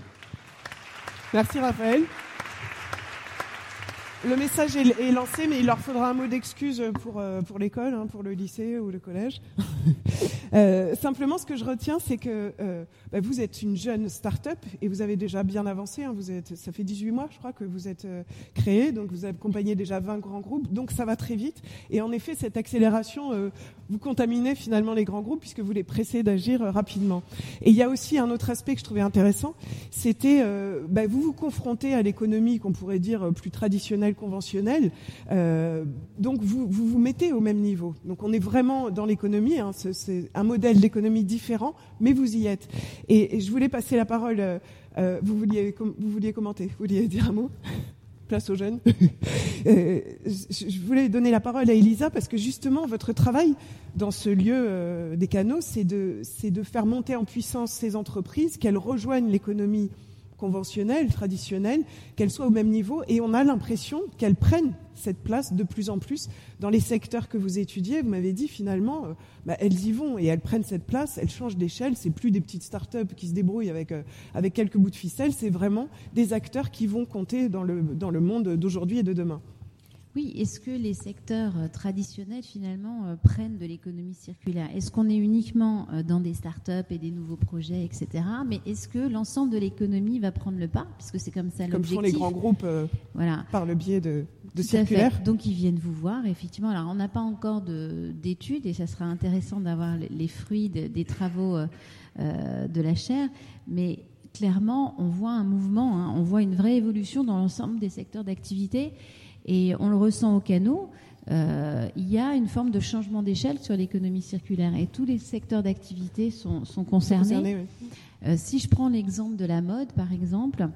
Merci Raphaël. Le message est, lancé, mais il leur faudra un mot d'excuse pour, euh, pour l'école, hein, pour le lycée ou le collège. euh, simplement, ce que je retiens, c'est que euh, bah, vous êtes une jeune start-up et vous avez déjà bien avancé. Hein, vous êtes, ça fait 18 mois, je crois, que vous êtes euh, créé, donc vous accompagnez déjà 20 grands groupes, donc ça va très vite. Et en effet, cette accélération, vous contaminez finalement les grands groupes puisque vous les pressez d'agir rapidement. Et il y a aussi un autre aspect que je trouvais intéressant, c'était bah, vous vous confrontez à l'économie qu'on pourrait dire plus traditionnelle conventionnel. Euh, donc vous, vous, mettez au même niveau. Donc on est vraiment dans l'économie, hein, c'est un modèle d'économie différent, mais vous y êtes. Et, je voulais passer la parole, euh, euh, vous, vouliez, vous vouliez commenter, vous vouliez dire un mot? Place aux jeunes. je voulais donner la parole à Elisa parce que justement, votre travail dans ce lieu des canaux, c'est de, de faire monter en puissance ces entreprises, qu'elles rejoignent l'économie conventionnelles, traditionnelles, qu'elles soient au même niveau. Et on a l'impression qu'elles prennent cette place de plus en plus dans les secteurs que vous étudiez. Vous m'avez dit finalement, euh, bah, elles y vont et elles prennent cette place, elles changent d'échelle. C'est plus des petites start-up qui se débrouillent avec, euh, avec quelques bouts de ficelle, c'est vraiment des acteurs qui vont compter dans le monde d'aujourd'hui et de demain. Oui, est-ce que les secteurs euh, traditionnels finalement euh, prennent de l'économie circulaire? Est-ce qu'on est uniquement euh, dans des start-up et des nouveaux projets, etc. Mais est-ce que l'ensemble de l'économie va prendre le pas? Puisque c'est comme ça l'objectif. Comme font les grands groupes voilà. par le biais de, de circulaire. Donc ils viennent vous voir, effectivement. Alors on n'a pas encore d'études et ça sera intéressant d'avoir les fruits des travaux de la chaire. Mais clairement, on voit un mouvement, hein. on voit une vraie évolution dans l'ensemble des secteurs d'activité et on le ressent au canot. Euh, il y a une forme de changement d'échelle sur l'économie circulaire et tous les secteurs d'activité sont, concernés. Euh, si je prends l'exemple de la mode, par exemple,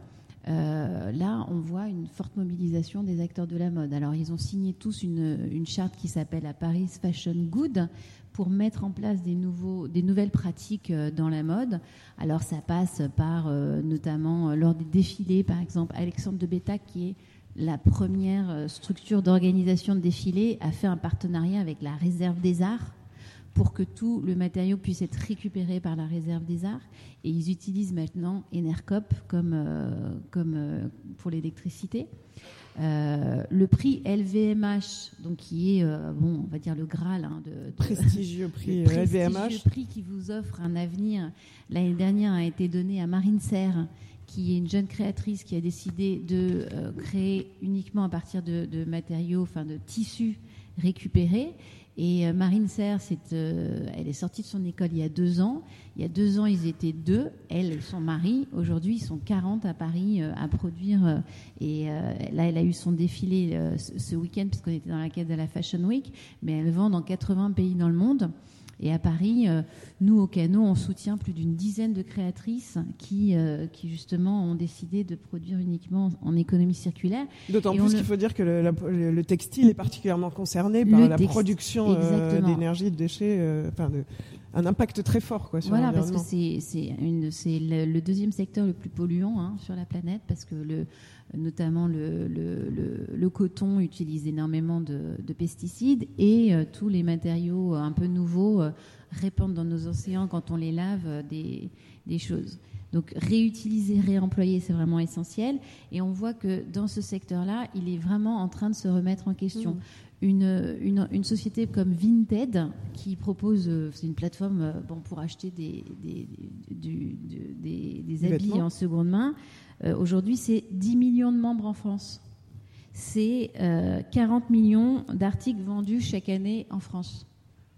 euh, là, on voit une forte mobilisation des acteurs de la mode. Alors, ils ont signé tous une, une charte qui s'appelle la Paris Fashion Good pour mettre en place des, nouveaux, des nouvelles pratiques dans la mode. Alors, ça passe par, notamment, lors des défilés, par exemple, Alexandre de Beta, qui est la première euh, structure d'organisation de défilé a fait un partenariat avec la réserve des arts pour que tout le matériau puisse être récupéré par la réserve des arts. Et ils utilisent maintenant Enercop comme, euh, comme euh, pour l'électricité. le prix LVMH, donc qui est, bon, on va dire le Graal hein, de, prestigieux prix LVMH, prix qui vous offre un avenir. L'année dernière a été donné à Marine Serre, qui est une jeune créatrice qui a décidé de euh, créer uniquement à partir de, matériaux, enfin de tissus récupérés. Et euh, Marine Serre, euh, elle est sortie de son école il y a deux ans. Il y a deux ans, ils étaient deux, elle et son mari. Aujourd'hui, ils sont 40 à Paris à produire. et là, elle a eu son défilé ce week-end, puisqu'on était dans la quête de la Fashion Week. Mais elle vend dans 80 pays dans le monde. Et à Paris, euh, nous, au Canot, on soutient plus d'une dizaine de créatrices qui, euh, qui, justement, ont décidé de produire uniquement en économie circulaire. D'autant plus qu'il faut dire que le, textile est particulièrement concerné par la production euh, d'énergie, de déchets, enfin, de, un impact très fort quoi, sur Voilà, parce que c'est le, le, deuxième secteur le plus polluant hein, sur la planète, parce que le, notamment le, le, coton utilise énormément de, pesticides et euh, tous les matériaux un peu nouveaux euh, répandent dans nos océans quand on les lave euh, des, des, choses. Donc réutiliser, réemployer, c'est vraiment essentiel. Et on voit que dans ce secteur-là, il est vraiment en train de se remettre en question. Mmh. Une, une, une, société comme Vinted qui propose, c'est une plateforme bon, pour acheter des, des, des, des habits en seconde main, euh, aujourd'hui, c'est 10 millions de membres en France. C'est 40 euh, millions d'articles vendus chaque année en France.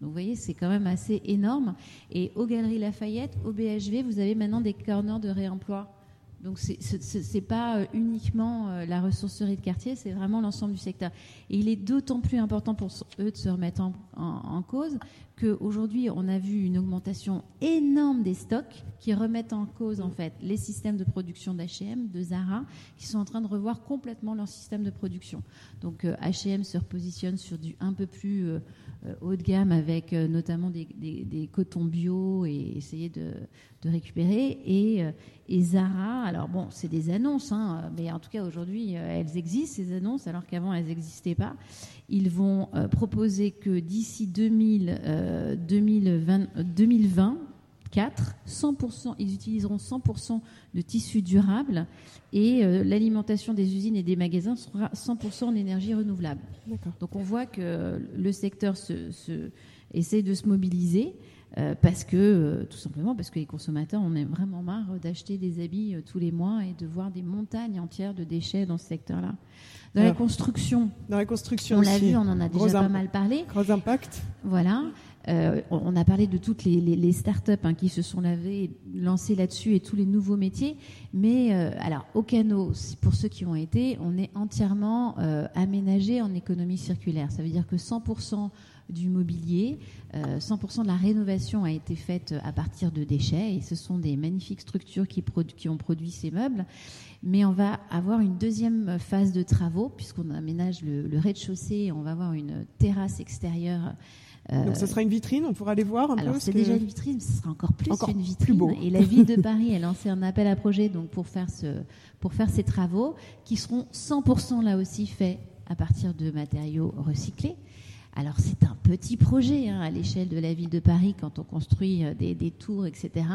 Donc vous voyez, c'est quand même assez énorme. Et aux Galeries Lafayette, au BHV, vous avez maintenant des corners de réemploi donc ce n'est pas euh, uniquement euh, la ressourcerie de quartier, c'est vraiment l'ensemble du secteur. Et il est d'autant plus important pour eux de se remettre en, en, cause qu'aujourd'hui on a vu une augmentation énorme des stocks qui remettent en cause en fait les systèmes de production d'H&M, de Zara, qui sont en train de revoir complètement leur système de production. Donc H&M se repositionne sur du un peu plus haut de gamme avec notamment des, cotons bio et essayer de, récupérer et, Zara alors bon, c'est des annonces, hein, mais en tout cas aujourd'hui, euh, elles existent, ces annonces, alors qu'avant, elles n'existaient pas. Ils vont euh, proposer que d'ici 2020, 2024, 100%, ils utiliseront 100% de tissus durables et euh, l'alimentation des usines et des magasins sera 100% en énergie renouvelable. Donc on voit que le secteur se, se, essaie de se mobiliser. Euh, parce que, euh, tout simplement, parce que les consommateurs, on est vraiment marre d'acheter des habits euh, tous les mois et de voir des montagnes entières de déchets dans ce secteur-là. Dans la construction, dans la construction, on l'a vu, on en a déjà pas mal parlé. Gros impact. Voilà. On a parlé de toutes les, les, start-up hein, qui se sont lavées, lancées là-dessus et tous les nouveaux métiers. Mais alors, au canot, pour ceux qui ont été, on est entièrement aménagé en économie circulaire. Ça veut dire que 100% du mobilier. 100% euh, de la rénovation a été faite à partir de déchets et ce sont des magnifiques structures qui ont produit ces meubles. Mais on va avoir une deuxième phase de travaux puisqu'on aménage le, rez-de-chaussée et on va avoir une terrasse extérieure. Euh, Donc ce sera une vitrine, on pourra aller voir un alors c'est déjà une vitrine, ce sera encore plus une vitrine. Et la ville de Paris a lancé un appel à projet donc pour faire ce, pour faire ces travaux qui seront 100% là aussi faits à partir de matériaux recyclés. Alors c'est un petit projet hein, à l'échelle de la ville de Paris quand on construit euh, des, des tours, etc.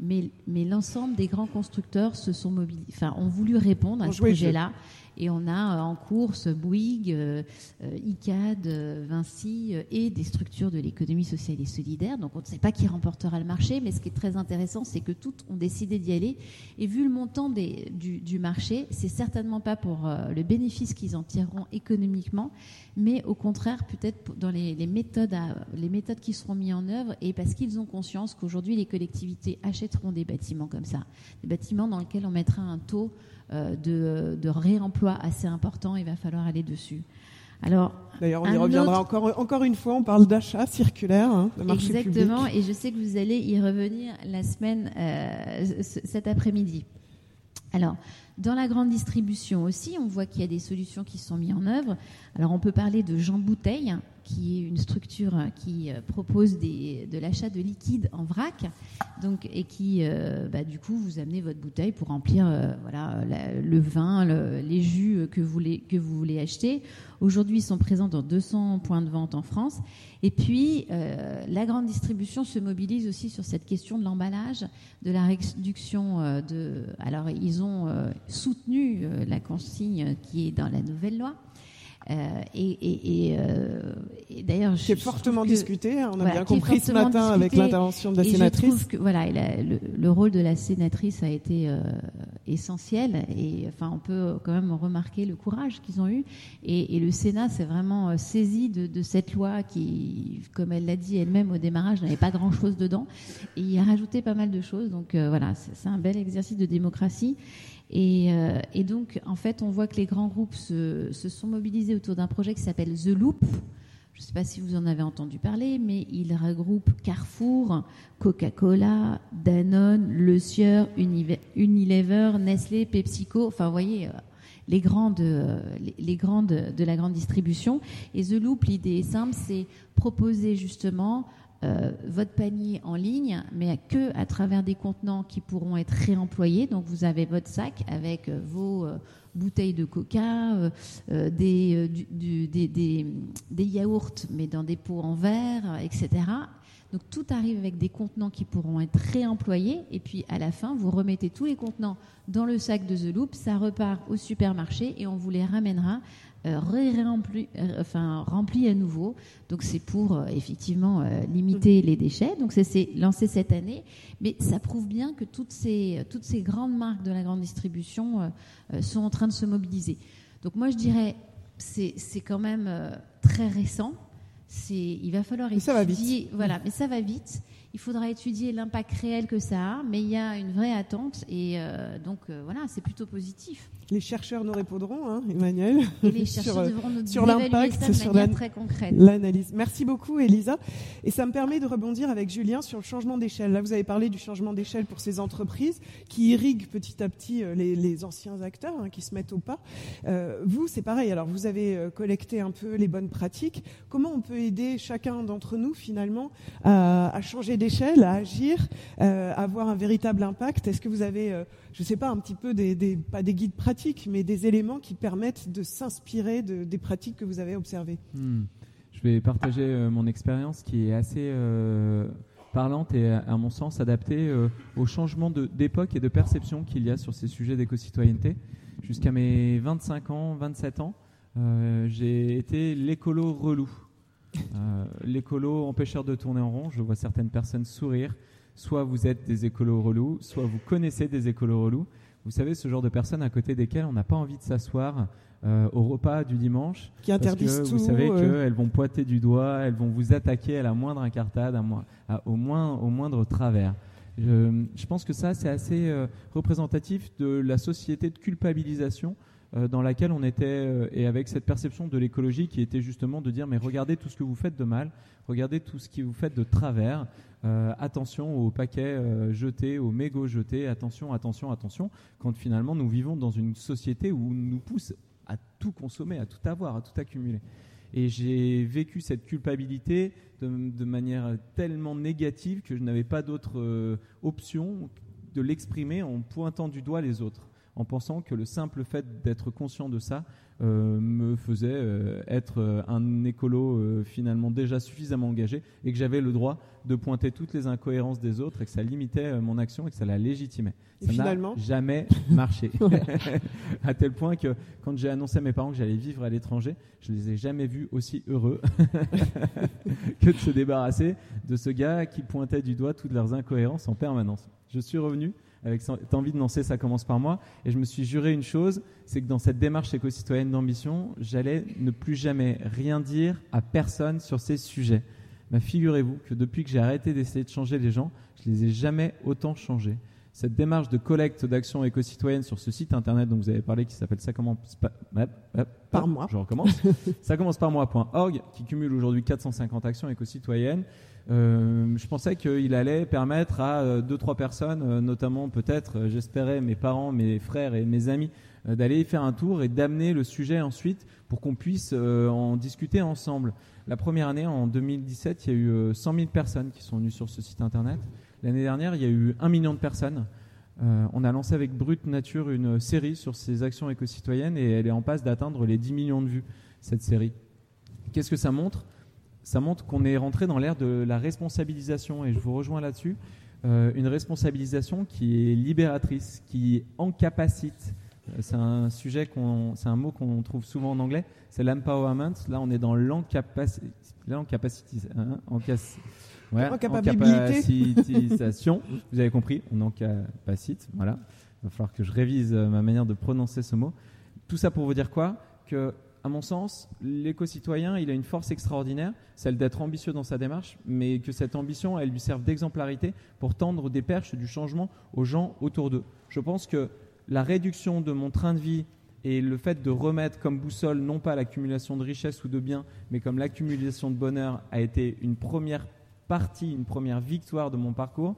Mais, mais l'ensemble des grands constructeurs se sont mobilisés, enfin, ont voulu répondre à ce projet-là. Et on a euh, en course Bouygues, euh, euh, ICAD, Vinci et des structures de l'économie sociale et solidaire. Donc on ne sait pas qui remportera le marché, mais ce qui est très intéressant, c'est que toutes ont décidé d'y aller. Et vu le montant du, du, marché, c'est certainement pas pour le bénéfice qu'ils en tireront économiquement, mais au contraire peut-être dans les, méthodes, les méthodes qui seront mises en œuvre et parce qu'ils ont conscience qu'aujourd'hui les collectivités achèteront des bâtiments comme ça, des bâtiments dans lesquels on mettra un taux de, de réemploi assez important. Il va falloir aller dessus. Alors, D'ailleurs, on y reviendra encore, encore une fois. On parle d'achat circulaire, hein, de marché Exactement, et je sais que vous allez y revenir la semaine, cet après-midi. Alors, dans la grande distribution aussi, on voit qu'il y a des solutions qui sont mises en œuvre. Alors, on peut parler de Jean Bouteille, qui est une structure qui euh, propose de l'achat de liquide en vrac, donc et qui, euh, bah, du coup, vous amenez votre bouteille pour remplir, euh, voilà, le vin, les jus que vous voulez que vous voulez acheter. Aujourd'hui, ils sont présents dans 200 points de vente en France. Et puis, la grande distribution se mobilise aussi sur cette question de l'emballage, de la réduction de. Alors, ils ont soutenu la consigne qui est dans la nouvelle loi. Euh, et, euh, et, d'ailleurs, qui est fortement discuté. Hein, on a bien compris ce matin avec l'intervention de la sénatrice. Je trouve que voilà, le, rôle de la sénatrice a été euh, essentiel. Et enfin, on peut quand même remarquer le courage qu'ils ont eu. Et, le Sénat s'est vraiment saisi de, cette loi qui, comme elle l'a dit elle-même au démarrage, n'avait pas grand-chose dedans. Et il a rajouté pas mal de choses. Donc voilà, c'est un bel exercice de démocratie. Euh, et, donc, en fait, on voit que les grands groupes se, sont mobilisés autour d'un projet qui s'appelle The Loop. Je ne sais pas si vous en avez entendu parler, mais il regroupe Carrefour, Coca-Cola, Danone, Le Sieur, Unilever, Nestlé, PepsiCo. Enfin, vous voyez, euh, les grandes, euh, les grandes de la grande distribution. Et The Loop, l'idée est simple, c'est proposer justement euh, votre panier en ligne, mais que à travers des contenants qui pourront être réemployés. Donc vous avez votre sac avec euh, vos euh, bouteilles de coca, des, des, des, yaourts, mais dans des pots en verre, etc. Donc tout arrive avec des contenants qui pourront être réemployés. Et puis à la fin, vous remettez tous les contenants dans le sac de The Loop, ça repart au supermarché et on vous les ramènera euh, rempli, euh, enfin, rempli à nouveau. Donc c'est pour euh, effectivement limiter les déchets. Donc c'est lancé cette année, mais ça prouve bien que toutes ces, toutes ces grandes marques de la grande distribution sont en train de se mobiliser. Donc moi je dirais c'est quand même très récent. Il va falloir étudier. ça va vite. Voilà, mais ça va vite. Il faudra étudier l'impact réel que ça a, mais il y a une vraie attente et donc voilà, c'est plutôt positif les chercheurs nous répondront, hein, Emmanuel, les chercheurs sur, devront nous sur l'impact, sur l'analyse. Merci beaucoup, Elisa. Et ça me permet de rebondir avec Julien sur le changement d'échelle. Là, vous avez parlé du changement d'échelle pour ces entreprises qui irriguent petit à petit euh, les, anciens acteurs hein, qui se mettent au pas. Euh, vous, c'est pareil. Alors, vous avez euh, collecté un peu les bonnes pratiques. Comment on peut aider chacun d'entre nous, finalement, à, changer d'échelle, à agir, à avoir un véritable impact? Est-ce que vous avez je ne sais pas, un petit peu des, pas des guides pratiques, mais des éléments qui permettent de s'inspirer des pratiques que vous avez observées. Hmm. Je vais partager euh, mon expérience qui est assez euh, parlante et, à, mon sens, adaptée euh, au changement d'époque et de perception qu'il y a sur ces sujets d'éco-citoyenneté. Jusqu'à mes 25 ans, 27 ans, j'ai été l'écolo relou. l'écolo empêcheur de tourner en rond. Je vois certaines personnes sourire soit vous êtes des écolos relous, soit vous connaissez des écolos relous. Vous savez, ce genre de personnes à côté desquelles on n'a pas envie de s'asseoir euh, au repas du dimanche. Qui interdisent parce que Vous savez euh. qu'elles vont pointer du doigt, elles vont vous attaquer à la moindre incartade, à, au, moins, au moindre travers. Je, pense que ça, c'est assez euh, représentatif de la société de culpabilisation dans laquelle on était, et avec cette perception de l'écologie qui était justement de dire mais regardez tout ce que vous faites de mal, regardez tout ce que vous faites de travers, euh, attention aux paquets euh, jetés, aux mégots jetés, attention, attention, attention, quand finalement nous vivons dans une société où on nous pousse à tout consommer, à tout avoir, à tout accumuler. Et j'ai vécu cette culpabilité de, manière tellement négative que je n'avais pas d'autre euh, option de l'exprimer en pointant du doigt les autres, en pensant que le simple fait d'être conscient de ça euh, me faisait euh, être euh, un écolo finalement déjà suffisamment engagé et que j'avais le droit de pointer toutes les incohérences des autres et que ça limitait mon action et que ça la légitimait. ça n'a jamais marché. à tel point que quand j'ai annoncé à mes parents que j'allais vivre à l'étranger, je les ai jamais vus aussi heureux que de se débarrasser de ce gars qui pointait du doigt toutes leurs incohérences en permanence. Je suis revenu avec cette envie de lancer Ça commence par moi. Et je me suis juré une chose, c'est que dans cette démarche éco-citoyenne d'ambition, j'allais ne plus jamais rien dire à personne sur ces sujets. Mais figurez-vous que depuis que j'ai arrêté d'essayer de changer les gens, je les ai jamais autant changés. Cette démarche de collecte d'actions éco-citoyennes sur ce site internet dont vous avez parlé, qui s'appelle ça commence par moi. Je recommence. ça commence par moi.org, qui cumule aujourd'hui 450 actions éco-citoyennes. Euh, je pensais qu'il allait permettre à euh, deux trois personnes, euh, notamment peut-être, j'espérais mes parents, mes frères et mes amis, d'aller faire un tour et d'amener le sujet ensuite pour qu'on puisse en discuter ensemble. La première année, en 2017, il y a eu 100 000 personnes qui sont venues sur ce site internet. L'année dernière, il y a eu un million de personnes. On a lancé avec Brut Nature une série sur ces actions éco-citoyennes et elle est en passe d'atteindre les 10 millions de vues, cette série. Qu'est-ce que ça montre? Ça montre qu'on est rentré dans l'ère de la responsabilisation et je vous rejoins là-dessus. Euh, une responsabilisation qui est libératrice, qui encapacite. Euh, c'est un sujet, c'est un mot qu'on trouve souvent en anglais, c'est l'empowerment. Là, on est dans l'encapacité. Hein, Ouais. Vous avez compris, on en capacite. Voilà. Il va falloir que je révise euh, ma manière de prononcer ce mot. Tout ça pour vous dire quoi? Que, à mon sens, l'éco-citoyen, il a une force extraordinaire, celle d'être ambitieux dans sa démarche, mais que cette ambition, elle lui serve d'exemplarité pour tendre des perches du changement aux gens autour d'eux. Je pense que la réduction de mon train de vie et le fait de remettre comme boussole non pas l'accumulation de richesses ou de biens, mais comme l'accumulation de bonheur a été une première partie, une première victoire de mon parcours,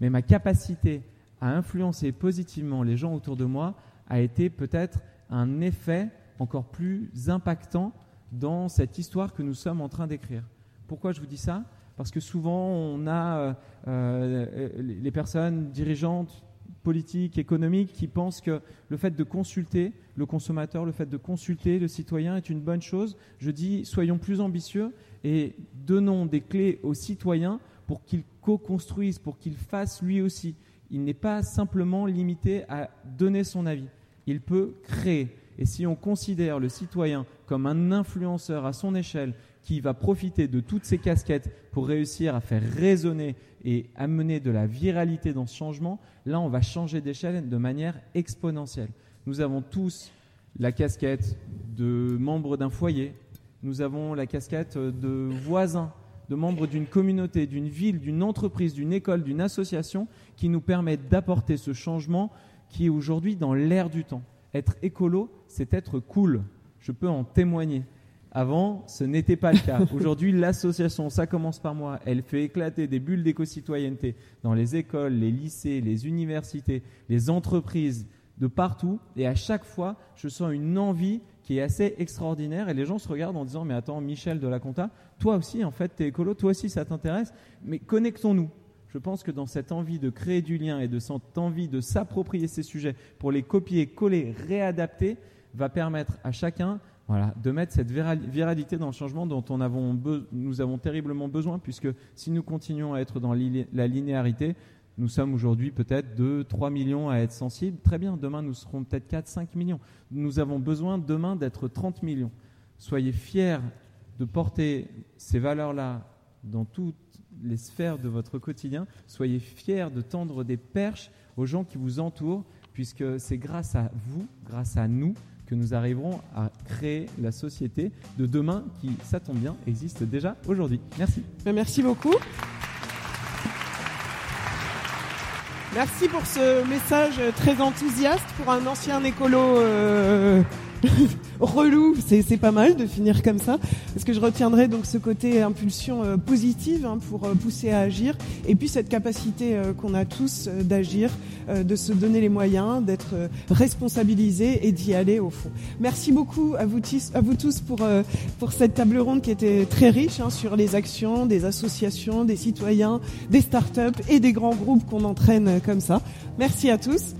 mais ma capacité à influencer positivement les gens autour de moi a été peut-être un effet encore plus impactant dans cette histoire que nous sommes en train d'écrire. Pourquoi je vous dis ça? Parce que souvent, on a euh, euh, les personnes dirigeantes politiques, économiques, qui pensent que le fait de consulter le consommateur, le fait de consulter le citoyen est une bonne chose. Je dis, soyons plus ambitieux et donnons des clés aux citoyens pour qu'ils co-construisent, pour qu'ils fassent lui aussi. Il n'est pas simplement limité à donner son avis. Il peut créer. Et si on considère le citoyen comme un influenceur à son échelle qui va profiter de toutes ces casquettes pour réussir à faire résonner et amener de la viralité dans ce changement, là on va changer d'échelle de manière exponentielle. Nous avons tous la casquette de membres d'un foyer, nous avons la casquette de voisins, de membres d'une communauté, d'une ville, d'une entreprise, d'une école, d'une association qui nous permettent d'apporter ce changement qui est aujourd'hui dans l'air du temps. Être écolo, c'est être cool. Je peux en témoigner. Avant, ce n'était pas le cas. Aujourd'hui, l'association, ça commence par moi, elle fait éclater des bulles d'éco-citoyenneté dans les écoles, les lycées, les universités, les entreprises, de partout. Et à chaque fois, je sens une envie qui est assez extraordinaire. Et les gens se regardent en disant, mais attends, Michel de la toi aussi, en fait, tu es écolo, toi aussi, ça t'intéresse. Mais connectons-nous. Je pense que dans cette envie de créer du lien et de cette envie de s'approprier ces sujets pour les copier, coller, réadapter, va permettre à chacun de mettre cette viralité dans le changement dont nous avons terriblement besoin, puisque si nous continuons à être dans la linéarité, nous sommes aujourd'hui peut-être 2, 3 millions à être sensibles. Très bien, demain nous serons peut-être 4, 5 millions. Nous avons besoin demain d'être 30 millions. Soyez fiers de porter ces valeurs-là dans toutes les sphères de votre quotidien. Soyez fiers de tendre des perches aux gens qui vous entourent, puisque c'est grâce à vous, grâce à nous, que nous arriverons à créer la société de demain qui, ça tombe bien, existe déjà aujourd'hui. Merci. Ben, merci beaucoup. Merci pour ce message très enthousiaste pour un ancien écolo. Euh, relou, c'est pas mal de finir comme ça. Parce que je retiendrai donc ce côté impulsion euh, positive hein, pour euh, pousser à agir, et puis cette capacité euh, qu'on a tous d'agir, de se donner les moyens, d'être responsabilisé et d'y aller au fond. Merci beaucoup à vous, à vous tous pour pour cette table ronde qui était très riche hein, sur les actions des associations, des citoyens, des startups et des grands groupes qu'on entraîne comme ça. Merci à tous.